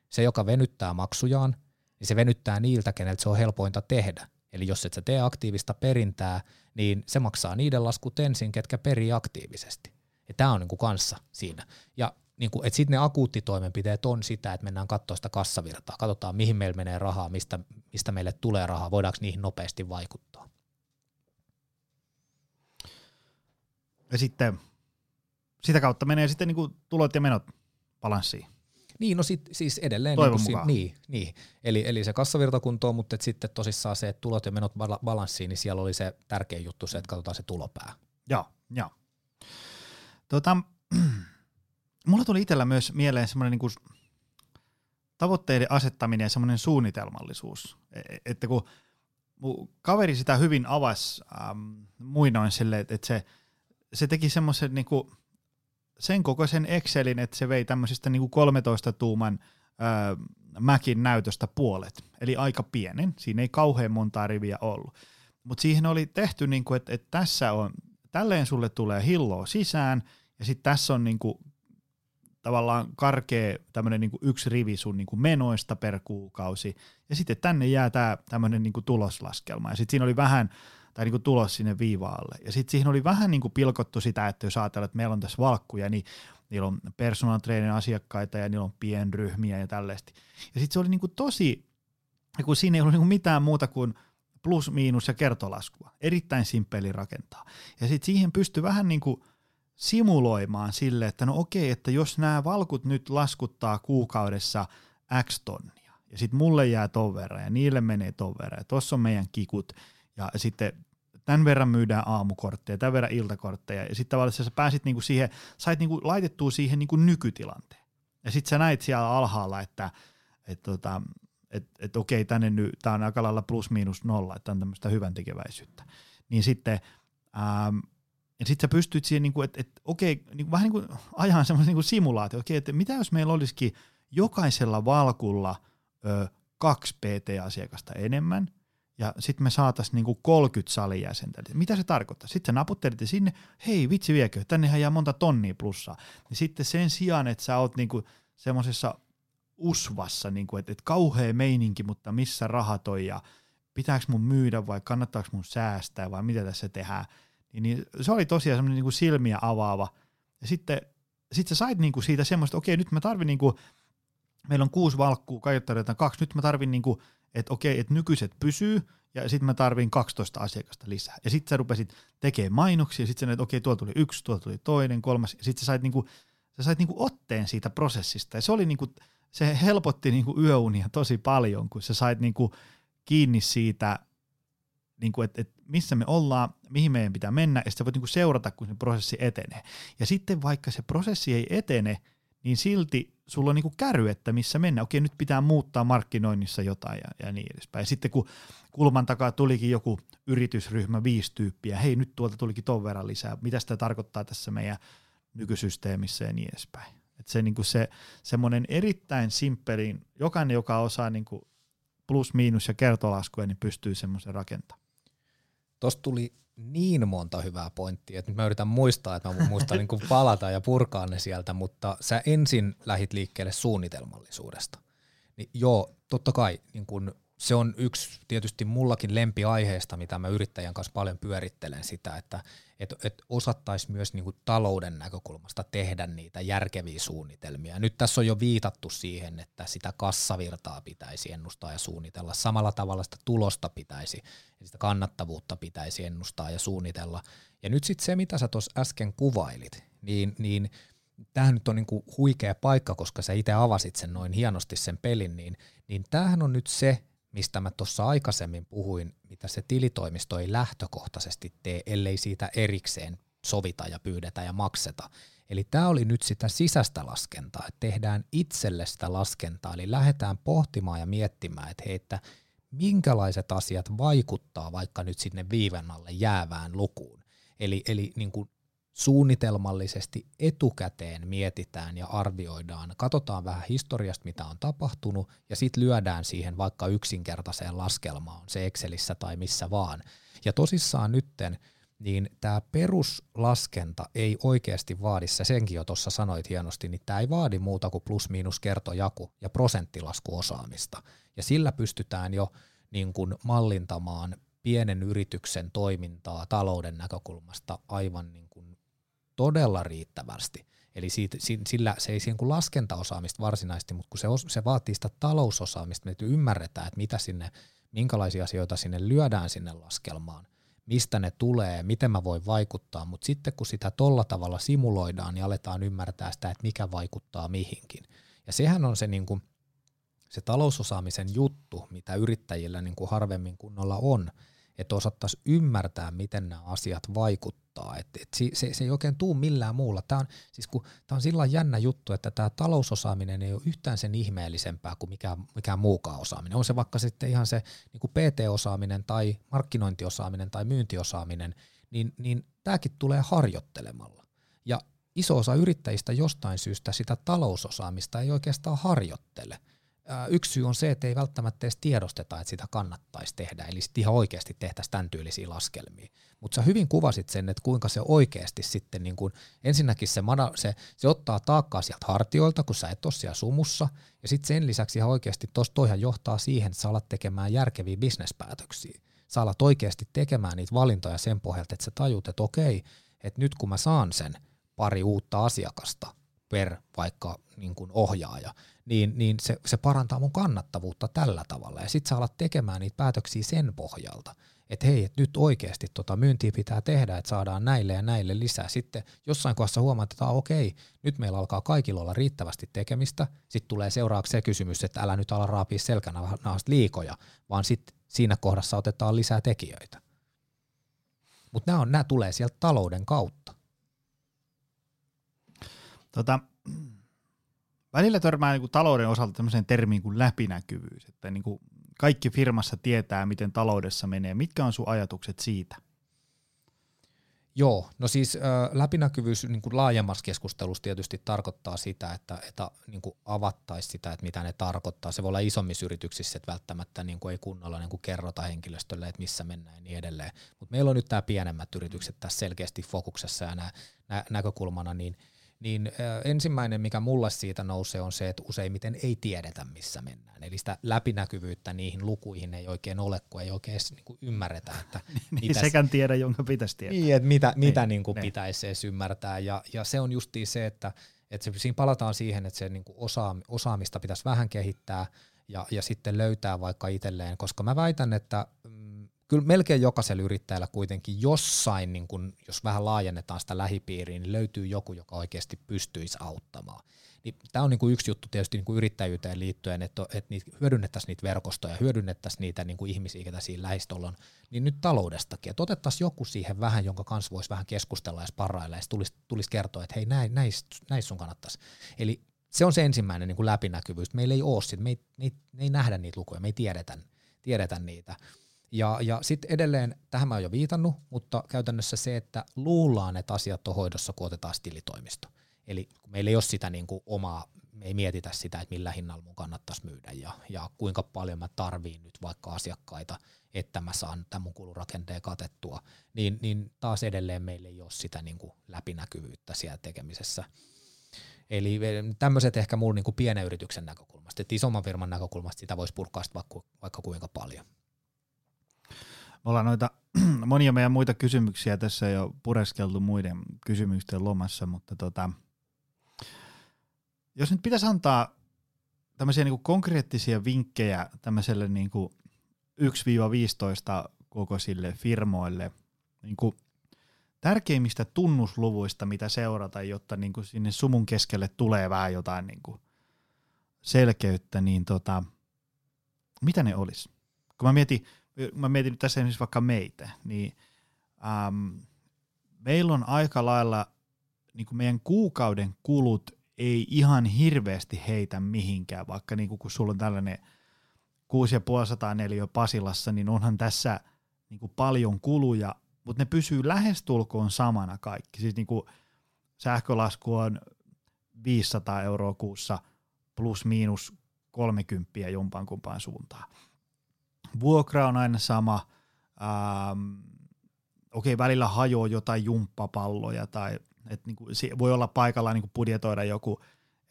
se joka venyttää maksujaan, niin se venyttää niiltä, keneltä se on helpointa tehdä. Eli jos et sä tee aktiivista perintää, niin se maksaa niiden laskut ensin, ketkä perii aktiivisesti. Ja tämä on niin kuin kanssa siinä. Ja niin kuin, että sitten ne akuuttitoimenpiteet on sitä, että mennään katsoa sitä kassavirtaa, katsotaan mihin meillä menee rahaa, mistä, mistä meille tulee rahaa, voidaanko niihin nopeasti vaikuttaa. Ja sitten sitä kautta menee sitten niin kuin tulot ja menot balanssiin. Niin, no sit, siis edelleen. Toivon niin, mukaan. niin, niin. Eli, eli se kassavirta kuntoon, mutta et sitten tosissaan se, että tulot ja menot bala- balanssiin, niin siellä oli se tärkein juttu se, että katsotaan se tulopää. Joo, joo. Tota, mulla tuli itsellä myös mieleen semmoinen niin kuin tavoitteiden asettaminen ja semmoinen suunnitelmallisuus. E- Että kun mun kaveri sitä hyvin avasi ähm, muinoin sille, että se, se teki semmoisen niin kuin sen kokoisen Excelin, että se vei tämmöisestä niin kuin 13 tuuman äh, Macin näytöstä puolet, eli aika pienen. Siinä ei kauhean montaa riviä ollut. Mutta siihen oli tehty, niin kuin, että, että tässä on, tälleen sulle tulee hilloa sisään, ja sitten tässä on niin kuin, tavallaan karkea tämmöinen niin yksi rivi sun niin kuin menoista per kuukausi, ja sitten tänne jää tämä tämmöinen niin tuloslaskelma, ja sitten siinä oli vähän, tai niin kuin tulos sinne viivaalle, ja sitten siihen oli vähän niin kuin pilkottu sitä, että jos ajatellaan, että meillä on tässä valkkuja, niin niillä on personal trainer asiakkaita, ja niillä on pienryhmiä ja tällaista, ja sitten se oli niin kuin tosi, kun siinä ei ollut niin kuin mitään muuta kuin plus, miinus ja kertolaskua. Erittäin simppeli rakentaa. Ja sitten siihen pystyy vähän niin kuin simuloimaan sille, että no okei, että jos nämä valkut nyt laskuttaa kuukaudessa X tonnia, ja sitten mulle jää ton verran, ja niille menee ton verran, ja tuossa on meidän kikut, ja sitten tämän verran myydään aamukortteja, tämän verran iltakortteja, ja sitten tavallaan sä pääsit niinku siihen, sait niinku laitettua siihen niinku nykytilanteen. Ja sitten sä näit siellä alhaalla, että et tota, et, et okei, tänne nyt, tämä on aika lailla plus miinus nolla, että on tämmöistä hyvän tekeväisyyttä. Niin sitten, ähm, ja sitten sä pystyt siihen, niin kuin, että, että okei, niin kuin, vähän niin kuin ajan semmoisen niin simulaatio, okei, että mitä jos meillä olisikin jokaisella valkulla ö, kaksi PT-asiakasta enemmän, ja sitten me saataisiin niinku 30 salijäsentä. Mitä se tarkoittaa? Sitten sä naputtelit sinne, hei vitsi viekö, tännehän jää monta tonnia plussaa. Niin sitten sen sijaan, että sä oot niinku semmoisessa usvassa, niinku, että et kauhea meininki, mutta missä rahat on ja pitääkö mun myydä vai kannattaako mun säästää vai mitä tässä tehdään, niin, niin se oli tosiaan semmoinen niinku silmiä avaava. Ja sitten sit sä sait niinku siitä semmoista, okei nyt mä tarvin niinku, meillä on kuusi valkkuu, tarjotaan kaksi, nyt mä tarvin niinku, että okei, että nykyiset pysyy, ja sitten mä tarvin 12 asiakasta lisää. Ja sitten sä rupesit tekemään mainoksia, ja sitten sä näet, okei, tuolla tuli yksi, tuolla tuli toinen, kolmas, ja sitten sä sait, niinku, sä sait niinku otteen siitä prosessista, ja se oli niinku, se helpotti niinku yöunia tosi paljon, kun sä sait niinku kiinni siitä, niinku, että et missä me ollaan, mihin meidän pitää mennä, ja sitten voit niinku seurata, kun se prosessi etenee. Ja sitten vaikka se prosessi ei etene, niin silti sulla on niinku käry, että missä mennään. Okei, nyt pitää muuttaa markkinoinnissa jotain ja, ja niin edespäin. Ja sitten kun kulman takaa tulikin joku yritysryhmä, viisi tyyppiä, hei nyt tuolta tulikin ton verran lisää, mitä sitä tarkoittaa tässä meidän nykysysteemissä ja niin edespäin. Et se, niinku se semmoinen erittäin simppelin, jokainen, joka osaa niinku plus, miinus ja kertolaskuja, niin pystyy semmoisen rakentamaan. Tuosta tuli niin monta hyvää pointtia, että nyt mä yritän muistaa, että mä muistan niin kuin palata ja purkaa ne sieltä, mutta sä ensin lähit liikkeelle suunnitelmallisuudesta. Niin joo, totta kai niin kun se on yksi tietysti mullakin lempiaiheesta, mitä mä yrittäjän kanssa paljon pyörittelen sitä, että et, et osattaisi myös niin kuin talouden näkökulmasta tehdä niitä järkeviä suunnitelmia. Nyt tässä on jo viitattu siihen, että sitä kassavirtaa pitäisi ennustaa ja suunnitella. Samalla tavalla sitä tulosta pitäisi sitä kannattavuutta pitäisi ennustaa ja suunnitella. Ja nyt sitten se, mitä sä tuossa äsken kuvailit, niin, niin tämähän nyt on niinku huikea paikka, koska sä itse avasit sen noin hienosti sen pelin, niin, niin tämähän on nyt se, mistä mä tuossa aikaisemmin puhuin, mitä se tilitoimisto ei lähtökohtaisesti tee, ellei siitä erikseen sovita ja pyydetä ja makseta. Eli tämä oli nyt sitä sisäistä laskentaa, että tehdään itselle sitä laskentaa, eli lähdetään pohtimaan ja miettimään, että hei, että minkälaiset asiat vaikuttaa vaikka nyt sinne viiven alle jäävään lukuun. Eli, eli niin kuin suunnitelmallisesti etukäteen mietitään ja arvioidaan, katsotaan vähän historiasta, mitä on tapahtunut, ja sitten lyödään siihen vaikka yksinkertaiseen laskelmaan, se Excelissä tai missä vaan. Ja tosissaan nytten, niin tämä peruslaskenta ei oikeasti vaadi, sä senkin jo tuossa sanoit hienosti, niin tämä ei vaadi muuta kuin plus-miinus kertojaku ja prosenttilaskuosaamista. Ja sillä pystytään jo niin kuin mallintamaan pienen yrityksen toimintaa talouden näkökulmasta aivan niin todella riittävästi. Eli siitä, sillä se ei kuin laskentaosaamista varsinaisesti, mutta kun se, se vaatii sitä talousosaamista, että ymmärretään, että mitä sinne, minkälaisia asioita sinne lyödään sinne laskelmaan, mistä ne tulee, miten mä voin vaikuttaa, mutta sitten kun sitä tolla tavalla simuloidaan, niin aletaan ymmärtää sitä, että mikä vaikuttaa mihinkin. Ja sehän on se, niin kuin, se talousosaamisen juttu, mitä yrittäjillä niin kuin harvemmin kunnolla on, että osattaisiin ymmärtää, miten nämä asiat vaikuttaa. Et, et se, se, se ei oikein tuu millään muulla. Tämä on, siis on sillä jännä juttu, että tämä talousosaaminen ei ole yhtään sen ihmeellisempää kuin mikään, mikään muukaan osaaminen. On se vaikka sitten ihan se niin PT-osaaminen tai markkinointiosaaminen tai myyntiosaaminen, niin, niin tämäkin tulee harjoittelemalla. Ja iso osa yrittäjistä jostain syystä sitä talousosaamista ei oikeastaan harjoittele – yksi syy on se, että ei välttämättä edes tiedosteta, että sitä kannattaisi tehdä, eli sitten ihan oikeasti tehtäisiin tämän tyylisiä laskelmia. Mutta sä hyvin kuvasit sen, että kuinka se oikeasti sitten, niin kun, ensinnäkin se, se, se ottaa taakkaa sieltä hartioilta, kun sä et ole siellä sumussa, ja sitten sen lisäksi ihan oikeasti tuossa toihan johtaa siihen, että sä alat tekemään järkeviä bisnespäätöksiä. Sä alat oikeasti tekemään niitä valintoja sen pohjalta, että sä tajut, että okei, että nyt kun mä saan sen pari uutta asiakasta per vaikka niin kuin ohjaaja, niin, niin se, se parantaa mun kannattavuutta tällä tavalla. Ja sitten sä alat tekemään niitä päätöksiä sen pohjalta, että hei, et nyt oikeasti tota myyntiä pitää tehdä, että saadaan näille ja näille lisää. Sitten jossain kohdassa huomaat, että okei, nyt meillä alkaa kaikilla olla riittävästi tekemistä. Sitten tulee seuraavaksi se kysymys, että älä nyt ala raapia selkänahasta liikoja, vaan sitten siinä kohdassa otetaan lisää tekijöitä. Mutta nämä, nämä tulee sieltä talouden kautta. Tota, välillä törmää niin kuin talouden osalta tämmöiseen termiin kuin läpinäkyvyys, että niin kuin kaikki firmassa tietää, miten taloudessa menee. Mitkä on sun ajatukset siitä? Joo, no siis äh, läpinäkyvyys niin kuin laajemmassa keskustelussa tietysti tarkoittaa sitä, että, että niin kuin avattaisi sitä, että mitä ne tarkoittaa. Se voi olla isommissa yrityksissä, että välttämättä niin kuin ei kunnolla niin kuin kerrota henkilöstölle, että missä mennään ja niin edelleen. Mutta meillä on nyt tämä pienemmät yritykset tässä selkeästi fokuksessa ja nä, nä, näkökulmana, niin – niin ensimmäinen, mikä mulle siitä nousee, on se, että useimmiten ei tiedetä, missä mennään. Eli sitä läpinäkyvyyttä niihin lukuihin ei oikein ole, kun ei oikein edes niin ymmärretä, että niin, mitä sekään tiedä, jonka pitäisi tietää. Niin, että mitä, niin, mitä niin kuin niin. pitäisi edes ymmärtää. Ja, ja se on justiin se, että, että se, siinä palataan siihen, että se niin kuin osa, osaamista pitäisi vähän kehittää ja, ja sitten löytää vaikka itselleen, koska mä väitän, että mm, kyllä melkein jokaisella yrittäjällä kuitenkin jossain, niin kun, jos vähän laajennetaan sitä lähipiiriä, niin löytyy joku, joka oikeasti pystyisi auttamaan. Niin tämä on niin kuin yksi juttu tietysti niin kuin yrittäjyyteen liittyen, että, että niitä, hyödynnettäisiin niitä verkostoja, hyödynnettäisiin niitä niin kuin ihmisiä, ketä siinä lähistöllä on, niin nyt taloudestakin, että otettaisiin joku siihen vähän, jonka kanssa voisi vähän keskustella ja sparrailla ja tulisi, tulisi kertoa, että hei näissä näis sun kannattaisi. Eli se on se ensimmäinen niin kuin läpinäkyvyys. Meillä ei ole sitä, me ei, me, ei, me ei nähdä niitä lukuja, me ei tiedetä, tiedetä niitä. Ja, ja sitten edelleen, tähän mä oon jo viitannut, mutta käytännössä se, että luullaan, että asiat on hoidossa, kun otetaan stilitoimisto. Eli meillä ei ole sitä niin kuin omaa, me ei mietitä sitä, että millä hinnalla mun kannattaisi myydä ja, ja kuinka paljon mä tarviin nyt vaikka asiakkaita, että mä saan tämän mun kulurakenteen katettua, niin, niin taas edelleen meillä ei ole sitä niin kuin läpinäkyvyyttä siellä tekemisessä. Eli tämmöiset ehkä mulla niin kuin pienen yrityksen näkökulmasta, että isomman firman näkökulmasta sitä voisi purkaa vaikka, vaikka kuinka paljon. Me ollaan noita monia meidän muita kysymyksiä tässä jo pureskeltu muiden kysymysten lomassa, mutta tota, jos nyt pitäisi antaa tämmöisiä niin konkreettisia vinkkejä tämmöiselle niin kuin 1-15 kokoisille firmoille, niin kuin tärkeimmistä tunnusluvuista, mitä seurata, jotta niin kuin sinne sumun keskelle tulee vähän jotain niin kuin selkeyttä, niin tota, mitä ne olisi? Kun mä mietin, mä mietin nyt tässä esimerkiksi vaikka meitä, niin ähm, meillä on aika lailla, niin kuin meidän kuukauden kulut ei ihan hirveästi heitä mihinkään, vaikka niin kuin kun sulla on tällainen 6500 neliö Pasilassa, niin onhan tässä niin kuin paljon kuluja, mutta ne pysyy lähestulkoon samana kaikki. Siis niinku sähkölasku on 500 euroa kuussa plus miinus 30 jompaan kumpaan suuntaan. Vuokra on aina sama. Ähm, Okei, okay, välillä hajoaa jotain jumppapalloja tai et niinku, voi olla paikalla niinku budjetoida joku,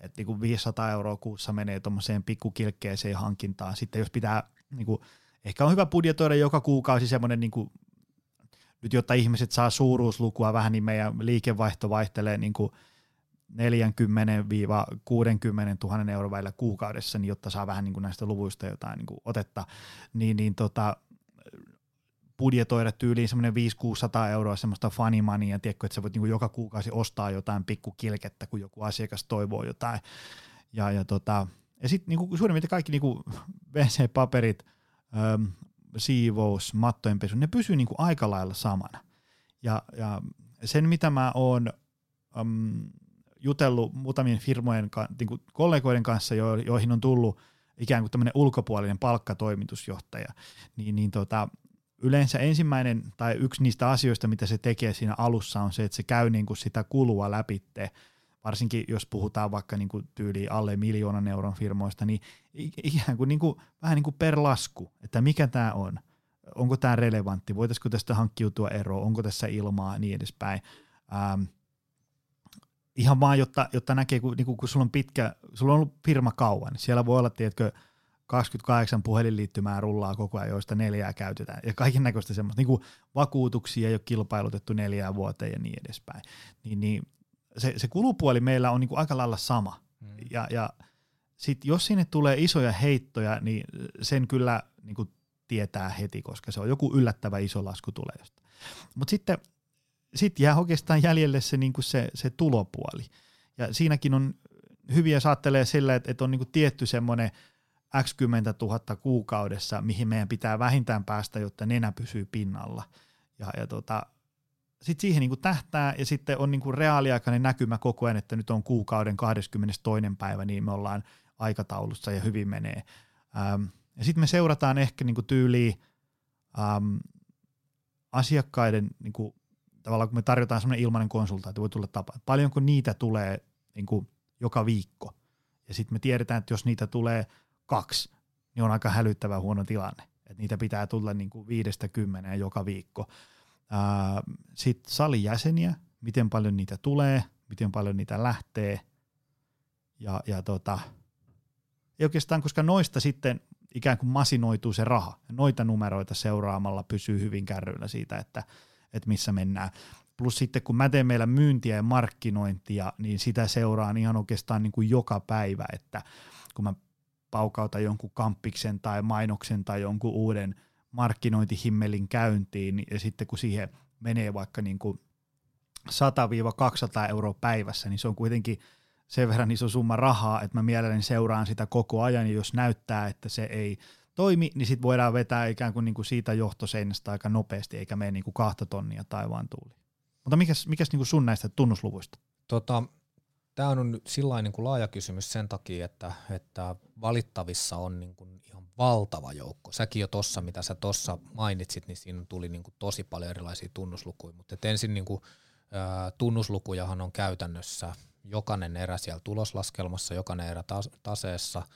että niinku 500 euroa kuussa menee tuommoiseen pikkukilkkeeseen hankintaan. Sitten jos pitää, niinku, ehkä on hyvä budjetoida joka kuukausi semmoinen, niinku, nyt jotta ihmiset saa suuruuslukua vähän, niin meidän liikevaihto vaihtelee niinku 40-60 000 euroa välillä kuukaudessa, niin jotta saa vähän niin kuin näistä luvuista jotain niin kuin otetta, niin, niin tota, budjetoida tyyliin semmoinen 500-600 euroa semmoista funny tiedätkö, että sä voit niin kuin joka kuukausi ostaa jotain pikkukilkettä, kun joku asiakas toivoo jotain. Ja, ja, tota, ja sitten niin suurin piirtein kaikki niin kuin WC-paperit, ähm, siivous, mattojenpesu, ne pysyy niin kuin aika lailla samana. Ja, ja sen, mitä mä oon ähm, jutellut muutamien firmojen, niin kuin kollegoiden kanssa, joihin on tullut ikään kuin tämmöinen ulkopuolinen palkkatoimitusjohtaja, niin, niin tota, yleensä ensimmäinen tai yksi niistä asioista, mitä se tekee siinä alussa on se, että se käy niin kuin sitä kulua läpitte, varsinkin jos puhutaan vaikka niin kuin tyyliin alle miljoonan euron firmoista, niin ikään kuin, niin kuin vähän niin kuin per lasku, että mikä tämä on, onko tämä relevantti, voitaisiko tästä hankkiutua eroon, onko tässä ilmaa? Niin edespäin. Ähm, ihan vaan, jotta, jotta näkee, kun, niin kun, kun sulla on pitkä, sulla on ollut firma kauan, niin siellä voi olla, tiedätkö, 28 puhelinliittymää rullaa koko ajan, joista neljää käytetään, ja kaiken näköistä semmoista, niin kuin vakuutuksia ei ole kilpailutettu neljään vuoteen ja niin edespäin. Niin, niin se, se kulupuoli meillä on niin kuin aika lailla sama, hmm. ja, ja sit jos sinne tulee isoja heittoja, niin sen kyllä niin kuin tietää heti, koska se on joku yllättävä iso lasku tulee Mutta sitten sitten jää oikeastaan jäljelle se, niin kuin se, se tulopuoli. Ja siinäkin on hyviä saattelee sillä, että, että on niin kuin tietty semmoinen x 10 000 kuukaudessa, mihin meidän pitää vähintään päästä, jotta nenä pysyy pinnalla. Ja, ja tota, sitten siihen niin kuin tähtää ja sitten on niin kuin reaaliaikainen näkymä koko ajan, että nyt on kuukauden 22. päivä, niin me ollaan aikataulussa ja hyvin menee. Ähm, ja sitten me seurataan ehkä niin kuin ähm, asiakkaiden niin kuin tavallaan kun me tarjotaan semmoinen ilmainen konsultaatio, voi tulla tapa, paljonko niitä tulee niin kuin joka viikko. Ja sitten me tiedetään, että jos niitä tulee kaksi, niin on aika hälyttävä huono tilanne. Että niitä pitää tulla niin kuin viidestä kymmeneen joka viikko. Sitten salijäseniä, miten paljon niitä tulee, miten paljon niitä lähtee. Ja, ja tota, ei oikeastaan, koska noista sitten ikään kuin masinoituu se raha. Noita numeroita seuraamalla pysyy hyvin kärryillä siitä, että – että missä mennään. Plus sitten kun mä teen meillä myyntiä ja markkinointia, niin sitä seuraan ihan oikeastaan niin kuin joka päivä, että kun mä paukautan jonkun kampiksen tai mainoksen tai jonkun uuden markkinointihimmelin käyntiin, niin, ja sitten kun siihen menee vaikka niin kuin 100-200 euroa päivässä, niin se on kuitenkin sen verran iso summa rahaa, että mä mielelläni seuraan sitä koko ajan, ja jos näyttää, että se ei toimi, niin sitten voidaan vetää ikään kuin, niin kuin siitä johtoseinästä aika nopeasti, eikä mene niin kuin kahta tonnia taivaan tuuli. Mutta mikäs, mikäs niin kuin sun näistä tunnusluvuista? Tota, Tämä on sillä niin kuin laaja kysymys sen takia, että, että valittavissa on niin kuin ihan valtava joukko. Säkin jo tuossa, mitä sä tuossa mainitsit, niin siinä tuli niin kuin tosi paljon erilaisia tunnuslukuja, mutta ensin niin kuin, ä, tunnuslukujahan on käytännössä jokainen erä siellä tuloslaskelmassa, jokainen erä taseessa –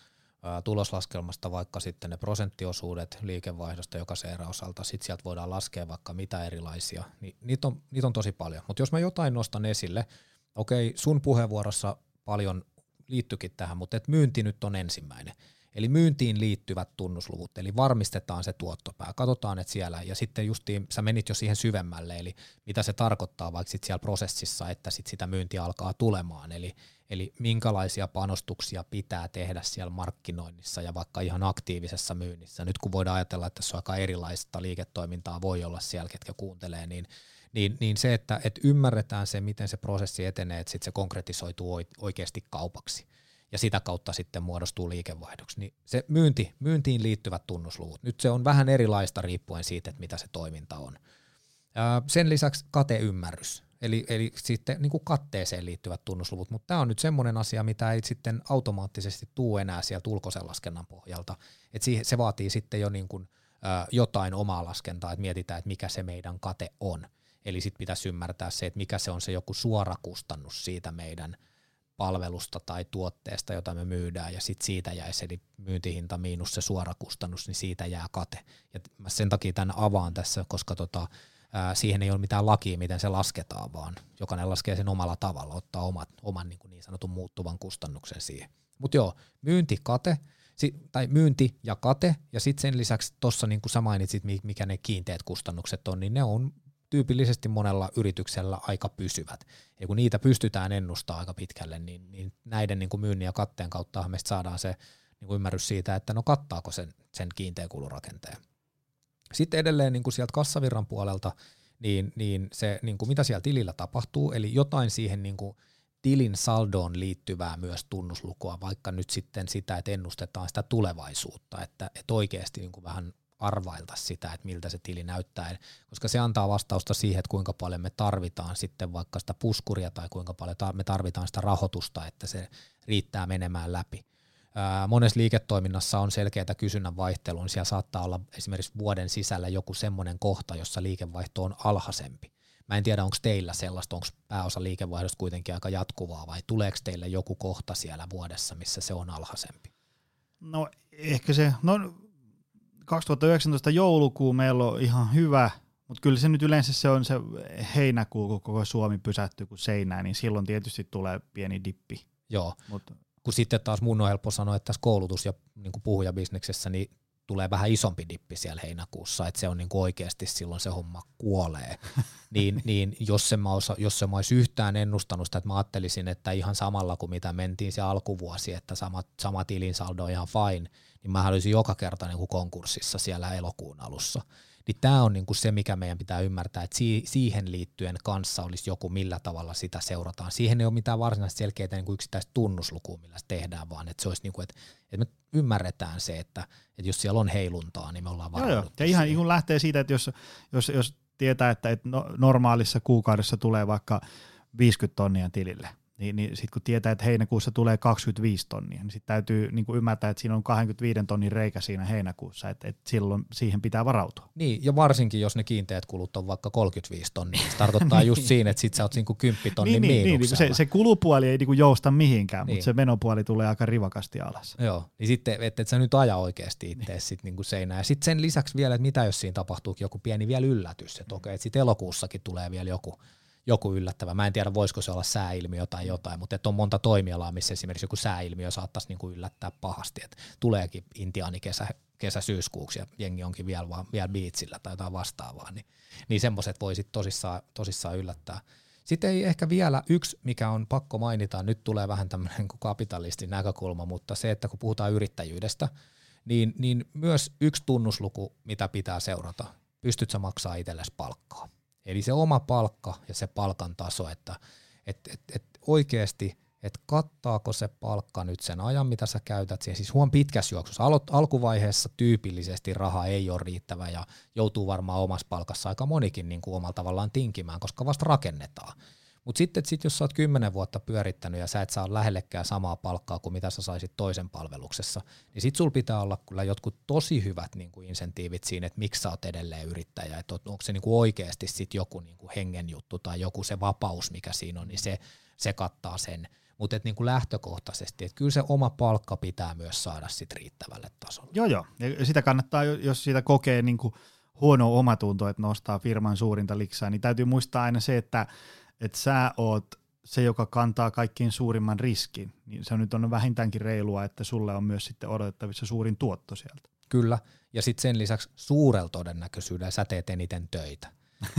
tuloslaskelmasta vaikka sitten ne prosenttiosuudet liikevaihdosta jokaisen erä osalta, sitten sieltä voidaan laskea vaikka mitä erilaisia, niin niitä on, niitä on tosi paljon. Mutta jos mä jotain nostan esille, okei, sun puheenvuorossa paljon liittyikin tähän, mutta et myynti nyt on ensimmäinen. Eli myyntiin liittyvät tunnusluvut, eli varmistetaan se tuottopää, katsotaan, että siellä, ja sitten justiin sä menit jo siihen syvemmälle, eli mitä se tarkoittaa vaikka sit siellä prosessissa, että sit sitä myynti alkaa tulemaan, eli, eli minkälaisia panostuksia pitää tehdä siellä markkinoinnissa ja vaikka ihan aktiivisessa myynnissä. Nyt kun voidaan ajatella, että se on aika erilaista liiketoimintaa voi olla siellä, ketkä kuuntelee, niin niin, niin se, että, että ymmärretään se, miten se prosessi etenee, että sit se konkretisoituu oikeasti kaupaksi ja sitä kautta sitten muodostuu liikevaihdoksi. Niin se myynti, myyntiin liittyvät tunnusluvut, nyt se on vähän erilaista riippuen siitä, että mitä se toiminta on. Sen lisäksi kateymmärrys, eli, eli sitten niin kuin katteeseen liittyvät tunnusluvut, mutta tämä on nyt semmoinen asia, mitä ei sitten automaattisesti tuu enää sieltä ulkoisen laskennan pohjalta, että se vaatii sitten jo niin kuin jotain omaa laskentaa, että mietitään, että mikä se meidän kate on. Eli sitten pitäisi ymmärtää se, että mikä se on se joku suora kustannus siitä meidän palvelusta tai tuotteesta, jota me myydään, ja sitten siitä jäisi, eli myyntihinta miinus se suora kustannus, niin siitä jää kate. Ja sen takia tämän avaan tässä, koska tota, ää, siihen ei ole mitään lakia, miten se lasketaan, vaan jokainen laskee sen omalla tavalla, ottaa omat, oman niin, kuin niin sanotun muuttuvan kustannuksen siihen. Mutta joo, myyntikate, tai myynti ja kate, ja sitten sen lisäksi tuossa niin kuin sä mainitsit, mikä ne kiinteät kustannukset on, niin ne on tyypillisesti monella yrityksellä aika pysyvät. Ja kun niitä pystytään ennustamaan aika pitkälle, niin, niin näiden niin kuin myynnin ja katteen kautta me saadaan se niin kuin ymmärrys siitä, että no kattaako sen, sen kiinteän kulurakenteen. Sitten edelleen niin kuin sieltä kassavirran puolelta, niin, niin se, niin kuin mitä siellä tilillä tapahtuu, eli jotain siihen niin kuin tilin saldoon liittyvää myös tunnuslukua, vaikka nyt sitten sitä, että ennustetaan sitä tulevaisuutta, että, että oikeasti niin kuin vähän arvailta sitä, että miltä se tili näyttää, koska se antaa vastausta siihen, että kuinka paljon me tarvitaan sitten vaikka sitä puskuria tai kuinka paljon me tarvitaan sitä rahoitusta, että se riittää menemään läpi. Monessa liiketoiminnassa on selkeää kysynnän vaihtelua, niin siellä saattaa olla esimerkiksi vuoden sisällä joku semmoinen kohta, jossa liikevaihto on alhaisempi. Mä en tiedä, onko teillä sellaista, onko pääosa liikevaihdosta kuitenkin aika jatkuvaa vai tuleeko teille joku kohta siellä vuodessa, missä se on alhaisempi? No ehkä se, no 2019 joulukuu meillä on ihan hyvä, mutta kyllä se nyt yleensä se on se heinäkuu, kun koko Suomi pysähtyy kuin seinään, niin silloin tietysti tulee pieni dippi. Joo, Mut. Kun sitten taas mun on helppo sanoa, että tässä koulutus- ja niin puhujabisneksessä niin tulee vähän isompi dippi siellä heinäkuussa, että se on niin kuin oikeasti silloin se homma kuolee. niin, niin jos, se mä osa, jos se mä olisi yhtään ennustanut sitä, että mä ajattelisin, että ihan samalla kuin mitä mentiin se alkuvuosi, että sama, sama tilinsaldo on ihan fine, niin mä olisin joka kerta niin kuin konkurssissa siellä elokuun alussa. Niin tämä on niin kuin se, mikä meidän pitää ymmärtää, että siihen liittyen kanssa olisi joku, millä tavalla sitä seurataan. Siihen ei ole mitään varsinaista selkeää niin kuin yksittäistä tunnuslukua, millä se tehdään, vaan että se olisi niin kuin, että, että me ymmärretään se, että, että jos siellä on heiluntaa, niin me ollaan varauduttu. Joo, joo. Ja ihan niin lähtee siitä, että jos, jos, jos tietää, että, että no, normaalissa kuukaudessa tulee vaikka 50 tonnia tilille, niin, niin sitten kun tietää, että heinäkuussa tulee 25 tonnia, niin sitten täytyy niin kuin ymmärtää, että siinä on 25 tonnin reikä siinä heinäkuussa, että, että silloin siihen pitää varautua. Niin, ja varsinkin jos ne kiinteät kulut on vaikka 35 tonnia, niin se tarkoittaa just siinä, että sitten sä oot niinku 10 tonnin niin, niin, niin, se, se kulupuoli ei niinku jousta mihinkään, niin. mutta se menopuoli tulee aika rivakasti alas. Joo, niin sitten, että et sä nyt aja oikeasti itse sit niinku seinään. Ja sitten sen lisäksi vielä, että mitä jos siinä tapahtuu joku pieni vielä yllätys, että okei, että sitten elokuussakin tulee vielä joku – joku yllättävä. Mä en tiedä, voisiko se olla sääilmiö tai jotain, mutta että on monta toimialaa, missä esimerkiksi joku sääilmiö saattaisi niinku yllättää pahasti, että tuleekin intiaani kesä, kesä-syyskuuksi ja jengi onkin vielä, vaan, vielä biitsillä tai jotain vastaavaa, niin, niin semmoiset voi sitten tosissaan, tosissaan yllättää. Sitten ei ehkä vielä yksi, mikä on pakko mainita, nyt tulee vähän tämmöinen kuin kapitalistin näkökulma, mutta se, että kun puhutaan yrittäjyydestä, niin, niin myös yksi tunnusluku, mitä pitää seurata, pystyt sä maksaa itsellesi palkkaa. Eli se oma palkka ja se palkan taso, että et, et, et oikeasti, että kattaako se palkka nyt sen ajan, mitä sä käytät siihen. Siis huom pitkässä juoksussa. Al- alkuvaiheessa tyypillisesti raha ei ole riittävä ja joutuu varmaan omassa palkassa aika monikin niin kuin omalla tavallaan tinkimään, koska vasta rakennetaan. Mutta sitten sit jos sä oot kymmenen vuotta pyörittänyt ja sä et saa lähellekään samaa palkkaa kuin mitä sä saisit toisen palveluksessa, niin sit sul pitää olla kyllä jotkut tosi hyvät niin kuin insentiivit siinä, että miksi sä oot edelleen yrittäjä, että onko se niin kuin oikeasti sit joku niin kuin hengen juttu tai joku se vapaus, mikä siinä on, niin se, se kattaa sen. Mutta niin kuin lähtökohtaisesti, että kyllä se oma palkka pitää myös saada sit riittävälle tasolle. Joo, joo. Ja sitä kannattaa, jos sitä kokee niin kuin huono omatunto, että nostaa firman suurinta liksaa, niin täytyy muistaa aina se, että että sä oot se, joka kantaa kaikkein suurimman riskin, niin se nyt on vähintäänkin reilua, että sulle on myös sitten odotettavissa suurin tuotto sieltä. Kyllä, ja sitten sen lisäksi suurella todennäköisyydellä sä teet eniten töitä.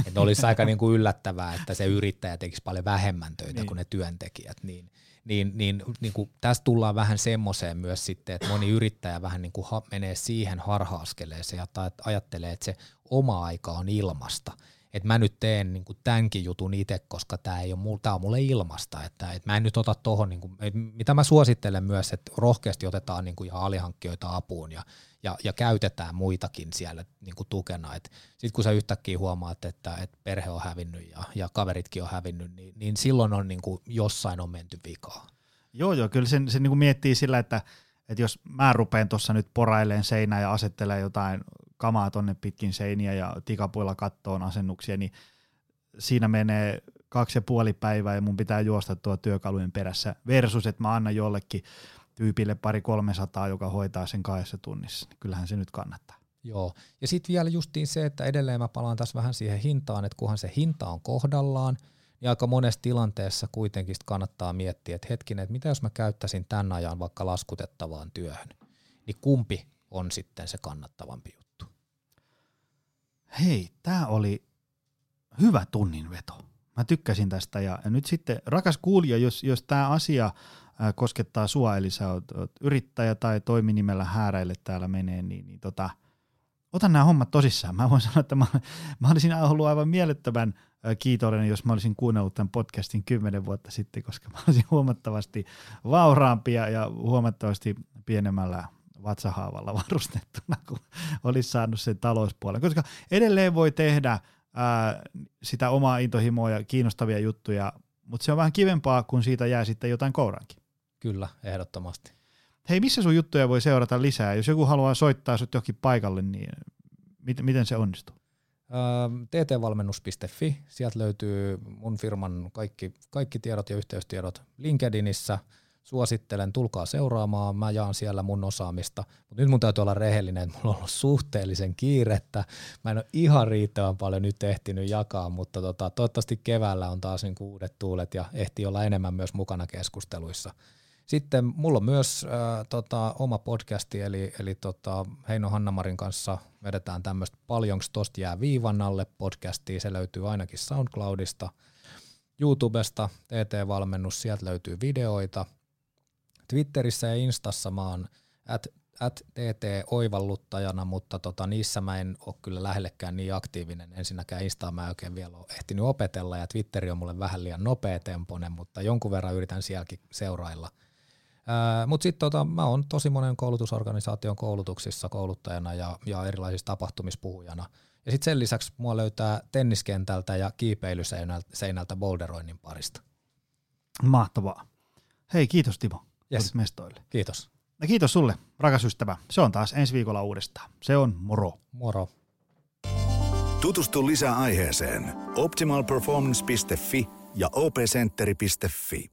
Että olisi aika niinku yllättävää, että se yrittäjä tekisi paljon vähemmän töitä niin. kuin ne työntekijät. Niin, niin, niin, niin kuin tästä tullaan vähän semmoiseen myös sitten, että moni yrittäjä vähän niin kuin ha, menee siihen harha-askeleeseen ja ajattelee, että se oma aika on ilmasta – että mä nyt teen niin kuin tämänkin jutun itse, koska tämä ei ole, tää on mulle ilmasta, että, että mä en nyt ota tuohon, niin kuin, mitä mä suosittelen myös, että rohkeasti otetaan niin kuin ihan alihankkijoita apuun ja, ja, ja käytetään muitakin siellä niin kuin tukena. Sitten kun sä yhtäkkiä huomaat, että, että perhe on hävinnyt ja, ja kaveritkin on hävinnyt, niin, niin silloin on niin kuin jossain on menty vikaa. Joo, joo, kyllä sen, sen niin kuin miettii sillä, että, että jos mä rupean tuossa nyt poraileen seinään ja asettelemaan jotain kamaa tonne pitkin seiniä ja tikapuilla kattoon asennuksia, niin siinä menee kaksi ja puoli päivää ja mun pitää juosta tuo työkalujen perässä versus, että mä annan jollekin tyypille pari 300, joka hoitaa sen kahdessa tunnissa. Kyllähän se nyt kannattaa. Joo, ja sitten vielä justiin se, että edelleen mä palaan tässä vähän siihen hintaan, että kunhan se hinta on kohdallaan, niin aika monessa tilanteessa kuitenkin kannattaa miettiä, että hetkinen, että mitä jos mä käyttäisin tämän ajan vaikka laskutettavaan työhön, niin kumpi on sitten se kannattavampi juttu? Hei, tämä oli hyvä tunnin veto. Mä tykkäsin tästä ja, ja nyt sitten rakas kuulija, jos, jos tämä asia koskettaa sua, eli sä oot, oot yrittäjä tai toiminimellä hääräille täällä menee, niin, niin tota, otan nämä hommat tosissaan. Mä voin sanoa, että mä, mä olisin ollut aivan mielettömän kiitollinen, jos mä olisin kuunnellut tämän podcastin kymmenen vuotta sitten, koska mä olisin huomattavasti vauraampi ja huomattavasti pienemmällä vatsahaavalla varustettuna, kun olisi saanut sen talouspuolen. Koska edelleen voi tehdä ää, sitä omaa intohimoa ja kiinnostavia juttuja, mutta se on vähän kivempaa, kun siitä jää sitten jotain kourankin. Kyllä, ehdottomasti. Hei, missä sun juttuja voi seurata lisää? Jos joku haluaa soittaa sut johonkin paikalle, niin miten, miten se onnistuu? ttvalmennus.fi, sieltä löytyy mun firman kaikki, kaikki tiedot ja yhteystiedot LinkedInissä. Suosittelen, tulkaa seuraamaan, mä jaan siellä mun osaamista. Mutta nyt mun täytyy olla rehellinen, että mulla on ollut suhteellisen kiirettä. Mä en ole ihan riittävän paljon nyt ehtinyt jakaa, mutta tota, toivottavasti keväällä on taas niin uudet tuulet ja ehtii olla enemmän myös mukana keskusteluissa. Sitten mulla on myös äh, tota, oma podcasti, eli, eli tota, Heino Hannamarin kanssa vedetään tämmöistä paljonko tosta jää viivan alle podcastia. Se löytyy ainakin SoundCloudista, YouTubesta, TT-valmennus, sieltä löytyy videoita. Twitterissä ja Instassa mä oon at, at TT-oivalluttajana, mutta tota, niissä mä en ole kyllä lähellekään niin aktiivinen. Ensinnäkään Instaa mä en oikein vielä ole ehtinyt opetella ja Twitteri on mulle vähän liian nopea temponen, mutta jonkun verran yritän sielläkin seurailla – mutta sitten tota, mä oon tosi monen koulutusorganisaation koulutuksissa kouluttajana ja, ja erilaisissa tapahtumispuhujana. Ja sitten sen lisäksi mua löytää tenniskentältä ja kiipeilyseinältä boulderoinnin parista. Mahtavaa. Hei, kiitos Timo. Yes. mestoille. Kiitos. Ja kiitos sulle, rakas ystävä. Se on taas ensi viikolla uudestaan. Se on moro. Moro. Tutustu lisää aiheeseen optimalperformance.fi ja opcenteri.fi.